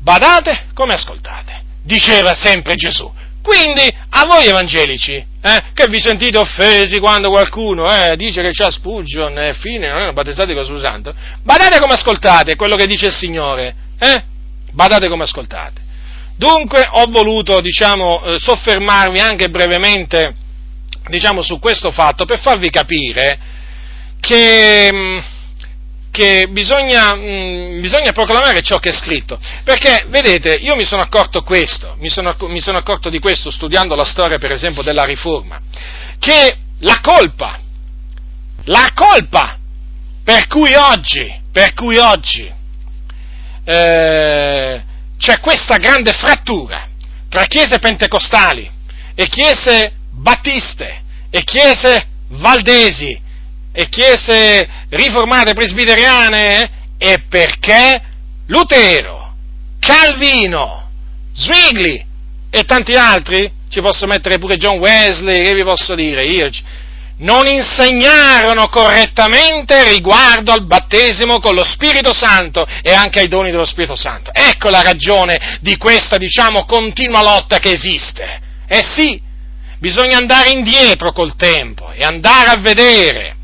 Badate come ascoltate, diceva sempre Gesù. Quindi a voi evangelici, eh, che vi sentite offesi quando qualcuno eh, dice che c'è Spurgeon e fine, non erano battezzati con Gesù Santo, badate come ascoltate quello che dice il Signore, eh? badate come ascoltate. Dunque ho voluto, diciamo, eh, soffermarmi anche brevemente, diciamo, su questo fatto per farvi capire che, mm, che bisogna, mh, mm, bisogna, proclamare ciò che è scritto. Perché, vedete, io mi sono accorto questo, mi sono, mi sono accorto di questo studiando la storia, per esempio, della Riforma, che la colpa, la colpa per cui oggi, per cui oggi eh, c'è questa grande frattura tra chiese pentecostali e chiese battiste e chiese valdesi e chiese riformate presbiteriane? E perché Lutero, Calvino, Zwingli e tanti altri, ci posso mettere pure John Wesley, che vi posso dire io, non insegnarono correttamente riguardo al battesimo con lo Spirito Santo e anche ai doni dello Spirito Santo. Ecco la ragione di questa, diciamo, continua lotta che esiste. Eh sì, bisogna andare indietro col tempo e andare a vedere.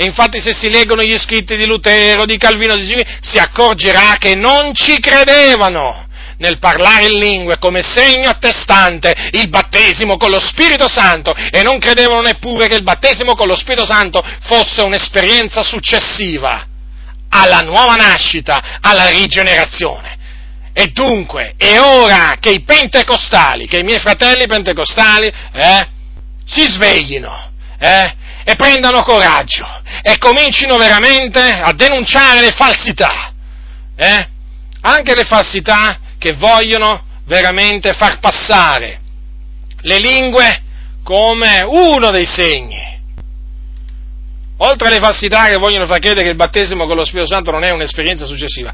E infatti se si leggono gli scritti di Lutero, di Calvino, di Gini, si accorgerà che non ci credevano nel parlare in lingue come segno attestante il battesimo con lo Spirito Santo e non credevano neppure che il battesimo con lo Spirito Santo fosse un'esperienza successiva alla nuova nascita, alla rigenerazione. E dunque è ora che i pentecostali, che i miei fratelli pentecostali, eh, si sveglino, eh, e prendano coraggio e comincino veramente a denunciare le falsità, eh, anche le falsità che vogliono veramente far passare le lingue come uno dei segni. Oltre alle falsità che vogliono far credere che il battesimo con lo Spirito Santo non è un'esperienza successiva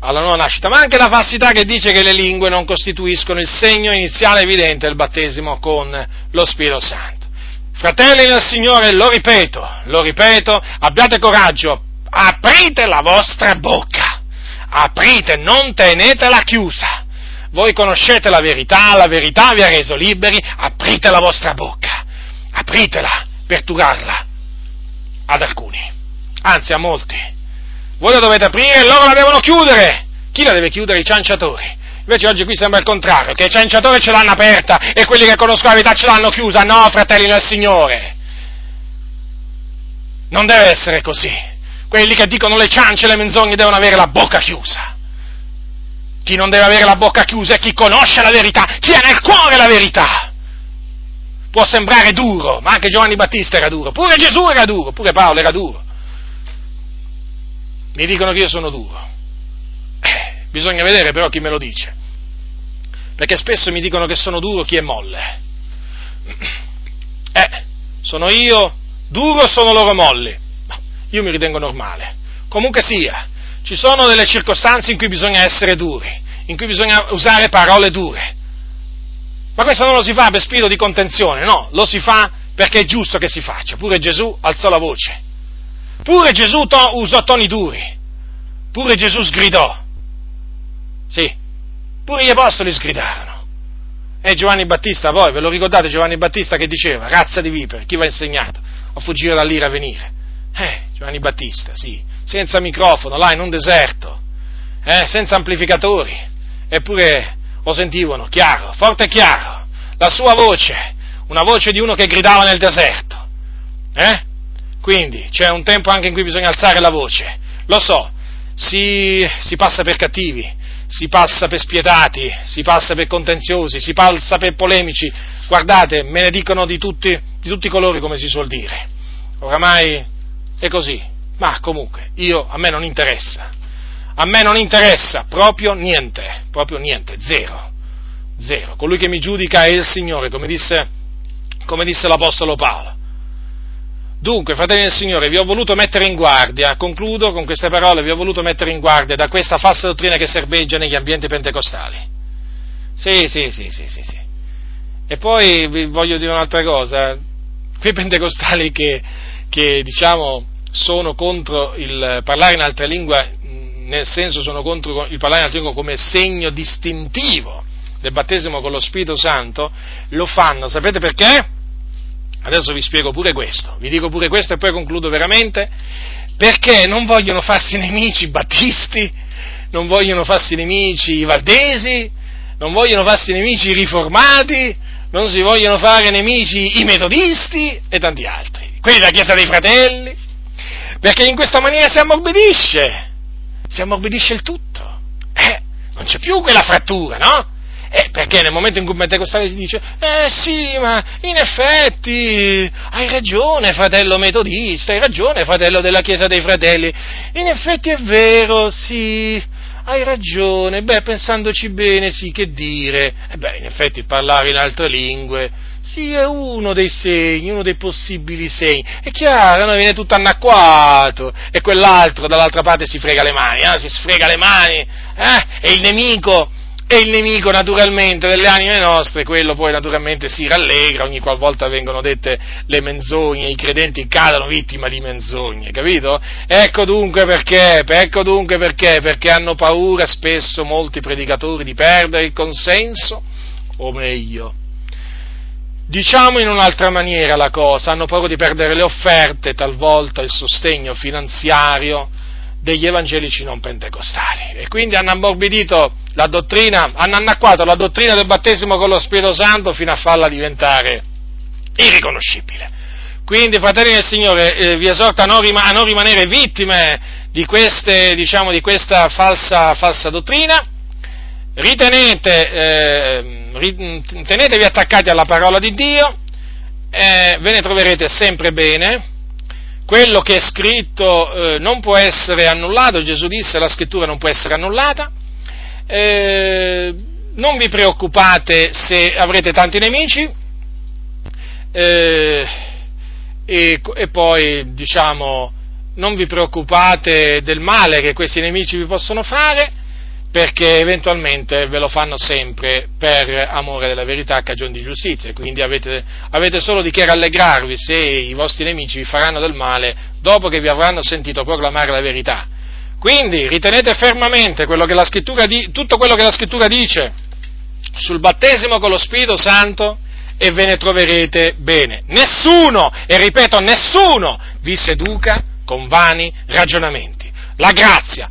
alla nuova nascita, ma anche la falsità che dice che le lingue non costituiscono il segno iniziale evidente del battesimo con lo Spirito Santo. Fratelli del Signore, lo ripeto, lo ripeto, abbiate coraggio, aprite la vostra bocca aprite, non tenetela chiusa. Voi conoscete la verità, la verità vi ha reso liberi, aprite la vostra bocca, apritela per turarla ad alcuni, anzi a molti. Voi la dovete aprire e loro la devono chiudere. Chi la deve chiudere? I cianciatori. Invece oggi qui sembra il contrario, che i cianciatori ce l'hanno aperta e quelli che conoscono la verità ce l'hanno chiusa. No, fratelli del Signore. Non deve essere così quelli che dicono le ciance e le menzogne devono avere la bocca chiusa. Chi non deve avere la bocca chiusa è chi conosce la verità, chi ha nel cuore la verità. Può sembrare duro, ma anche Giovanni Battista era duro, pure Gesù era duro, pure Paolo era duro. Mi dicono che io sono duro. Eh, bisogna vedere però chi me lo dice. Perché spesso mi dicono che sono duro chi è molle. Eh, sono io duro o sono loro molli? io mi ritengo normale. Comunque sia, ci sono delle circostanze in cui bisogna essere duri, in cui bisogna usare parole dure. Ma questo non lo si fa per spirito di contenzione, no, lo si fa perché è giusto che si faccia. Pure Gesù alzò la voce. Pure Gesù to- usò toni duri. Pure Gesù sgridò. Sì, pure gli apostoli sgridarono. E Giovanni Battista, poi, ve lo ricordate Giovanni Battista che diceva, razza di vipere, chi va insegnato a fuggire dall'ira a venire? Eh, Giovanni Battista, sì, senza microfono, là in un deserto, eh, senza amplificatori, eppure lo sentivano chiaro, forte e chiaro, la sua voce, una voce di uno che gridava nel deserto. Eh? Quindi c'è un tempo anche in cui bisogna alzare la voce, lo so, si, si passa per cattivi, si passa per spietati, si passa per contenziosi, si passa per polemici, guardate, me ne dicono di tutti, di tutti i colori come si suol dire. Oramai è così. Ma comunque, io, a me non interessa. A me non interessa proprio niente, proprio niente, zero. Zero. Colui che mi giudica è il Signore, come disse, come disse l'Apostolo Paolo. Dunque, fratelli del Signore, vi ho voluto mettere in guardia, concludo con queste parole, vi ho voluto mettere in guardia da questa falsa dottrina che serveggia negli ambienti pentecostali. Sì, sì, sì, sì, sì, sì. E poi vi voglio dire un'altra cosa, quei pentecostali che, che diciamo, sono contro il parlare in altra lingua, nel senso sono contro il parlare in altra lingua come segno distintivo del battesimo con lo Spirito Santo, lo fanno, sapete perché? Adesso vi spiego pure questo, vi dico pure questo e poi concludo veramente, perché non vogliono farsi nemici i battisti, non vogliono farsi nemici i valdesi, non vogliono farsi nemici i riformati, non si vogliono fare nemici i metodisti e tanti altri, quelli della Chiesa dei Fratelli, perché in questa maniera si ammorbidisce, si ammorbidisce il tutto. Eh, non c'è più quella frattura, no? Eh, perché nel momento in cui il pentecostale si dice, eh sì, ma in effetti hai ragione, fratello metodista, hai ragione, fratello della Chiesa dei Fratelli, in effetti è vero, sì, hai ragione, beh, pensandoci bene, sì, che dire, eh beh, in effetti parlare in altre lingue Sì, è uno dei segni, uno dei possibili segni. È chiaro, no? viene tutto anacquato e quell'altro dall'altra parte si frega le mani, eh? si sfrega le mani, eh? e il nemico, e il nemico naturalmente delle anime nostre, quello poi naturalmente si rallegra ogni qualvolta vengono dette le menzogne, i credenti cadono vittima di menzogne, capito? Ecco dunque perché, ecco dunque perché, perché hanno paura spesso molti predicatori di perdere il consenso, o meglio, diciamo in un'altra maniera la cosa, hanno paura di perdere le offerte, talvolta il sostegno finanziario, degli evangelici non pentecostali. E quindi hanno ammorbidito la dottrina, hanno annacquato la dottrina del battesimo con lo Spirito Santo fino a farla diventare irriconoscibile. Quindi, fratelli del Signore, eh, vi esorto a non, rima- a non, rimanere vittime di, queste, diciamo, di questa falsa, falsa, dottrina, ritenete, eh, rit- tenetevi attaccati alla parola di Dio, eh, ve ne troverete sempre bene, quello che è scritto eh, non può essere annullato, Gesù disse la scrittura non può essere annullata, eh, non vi preoccupate se avrete tanti nemici. Eh, e, e poi diciamo non vi preoccupate del male che questi nemici vi possono fare, perché eventualmente ve lo fanno sempre per amore della verità a cagione di giustizia, quindi avete, avete, solo di che rallegrarvi se i vostri nemici vi faranno del male dopo che vi avranno sentito proclamare la verità. Quindi ritenete fermamente quello di, tutto quello che la scrittura dice sul battesimo con lo Spirito Santo e ve ne troverete bene. Nessuno, e ripeto, nessuno vi seduca con vani ragionamenti. La grazia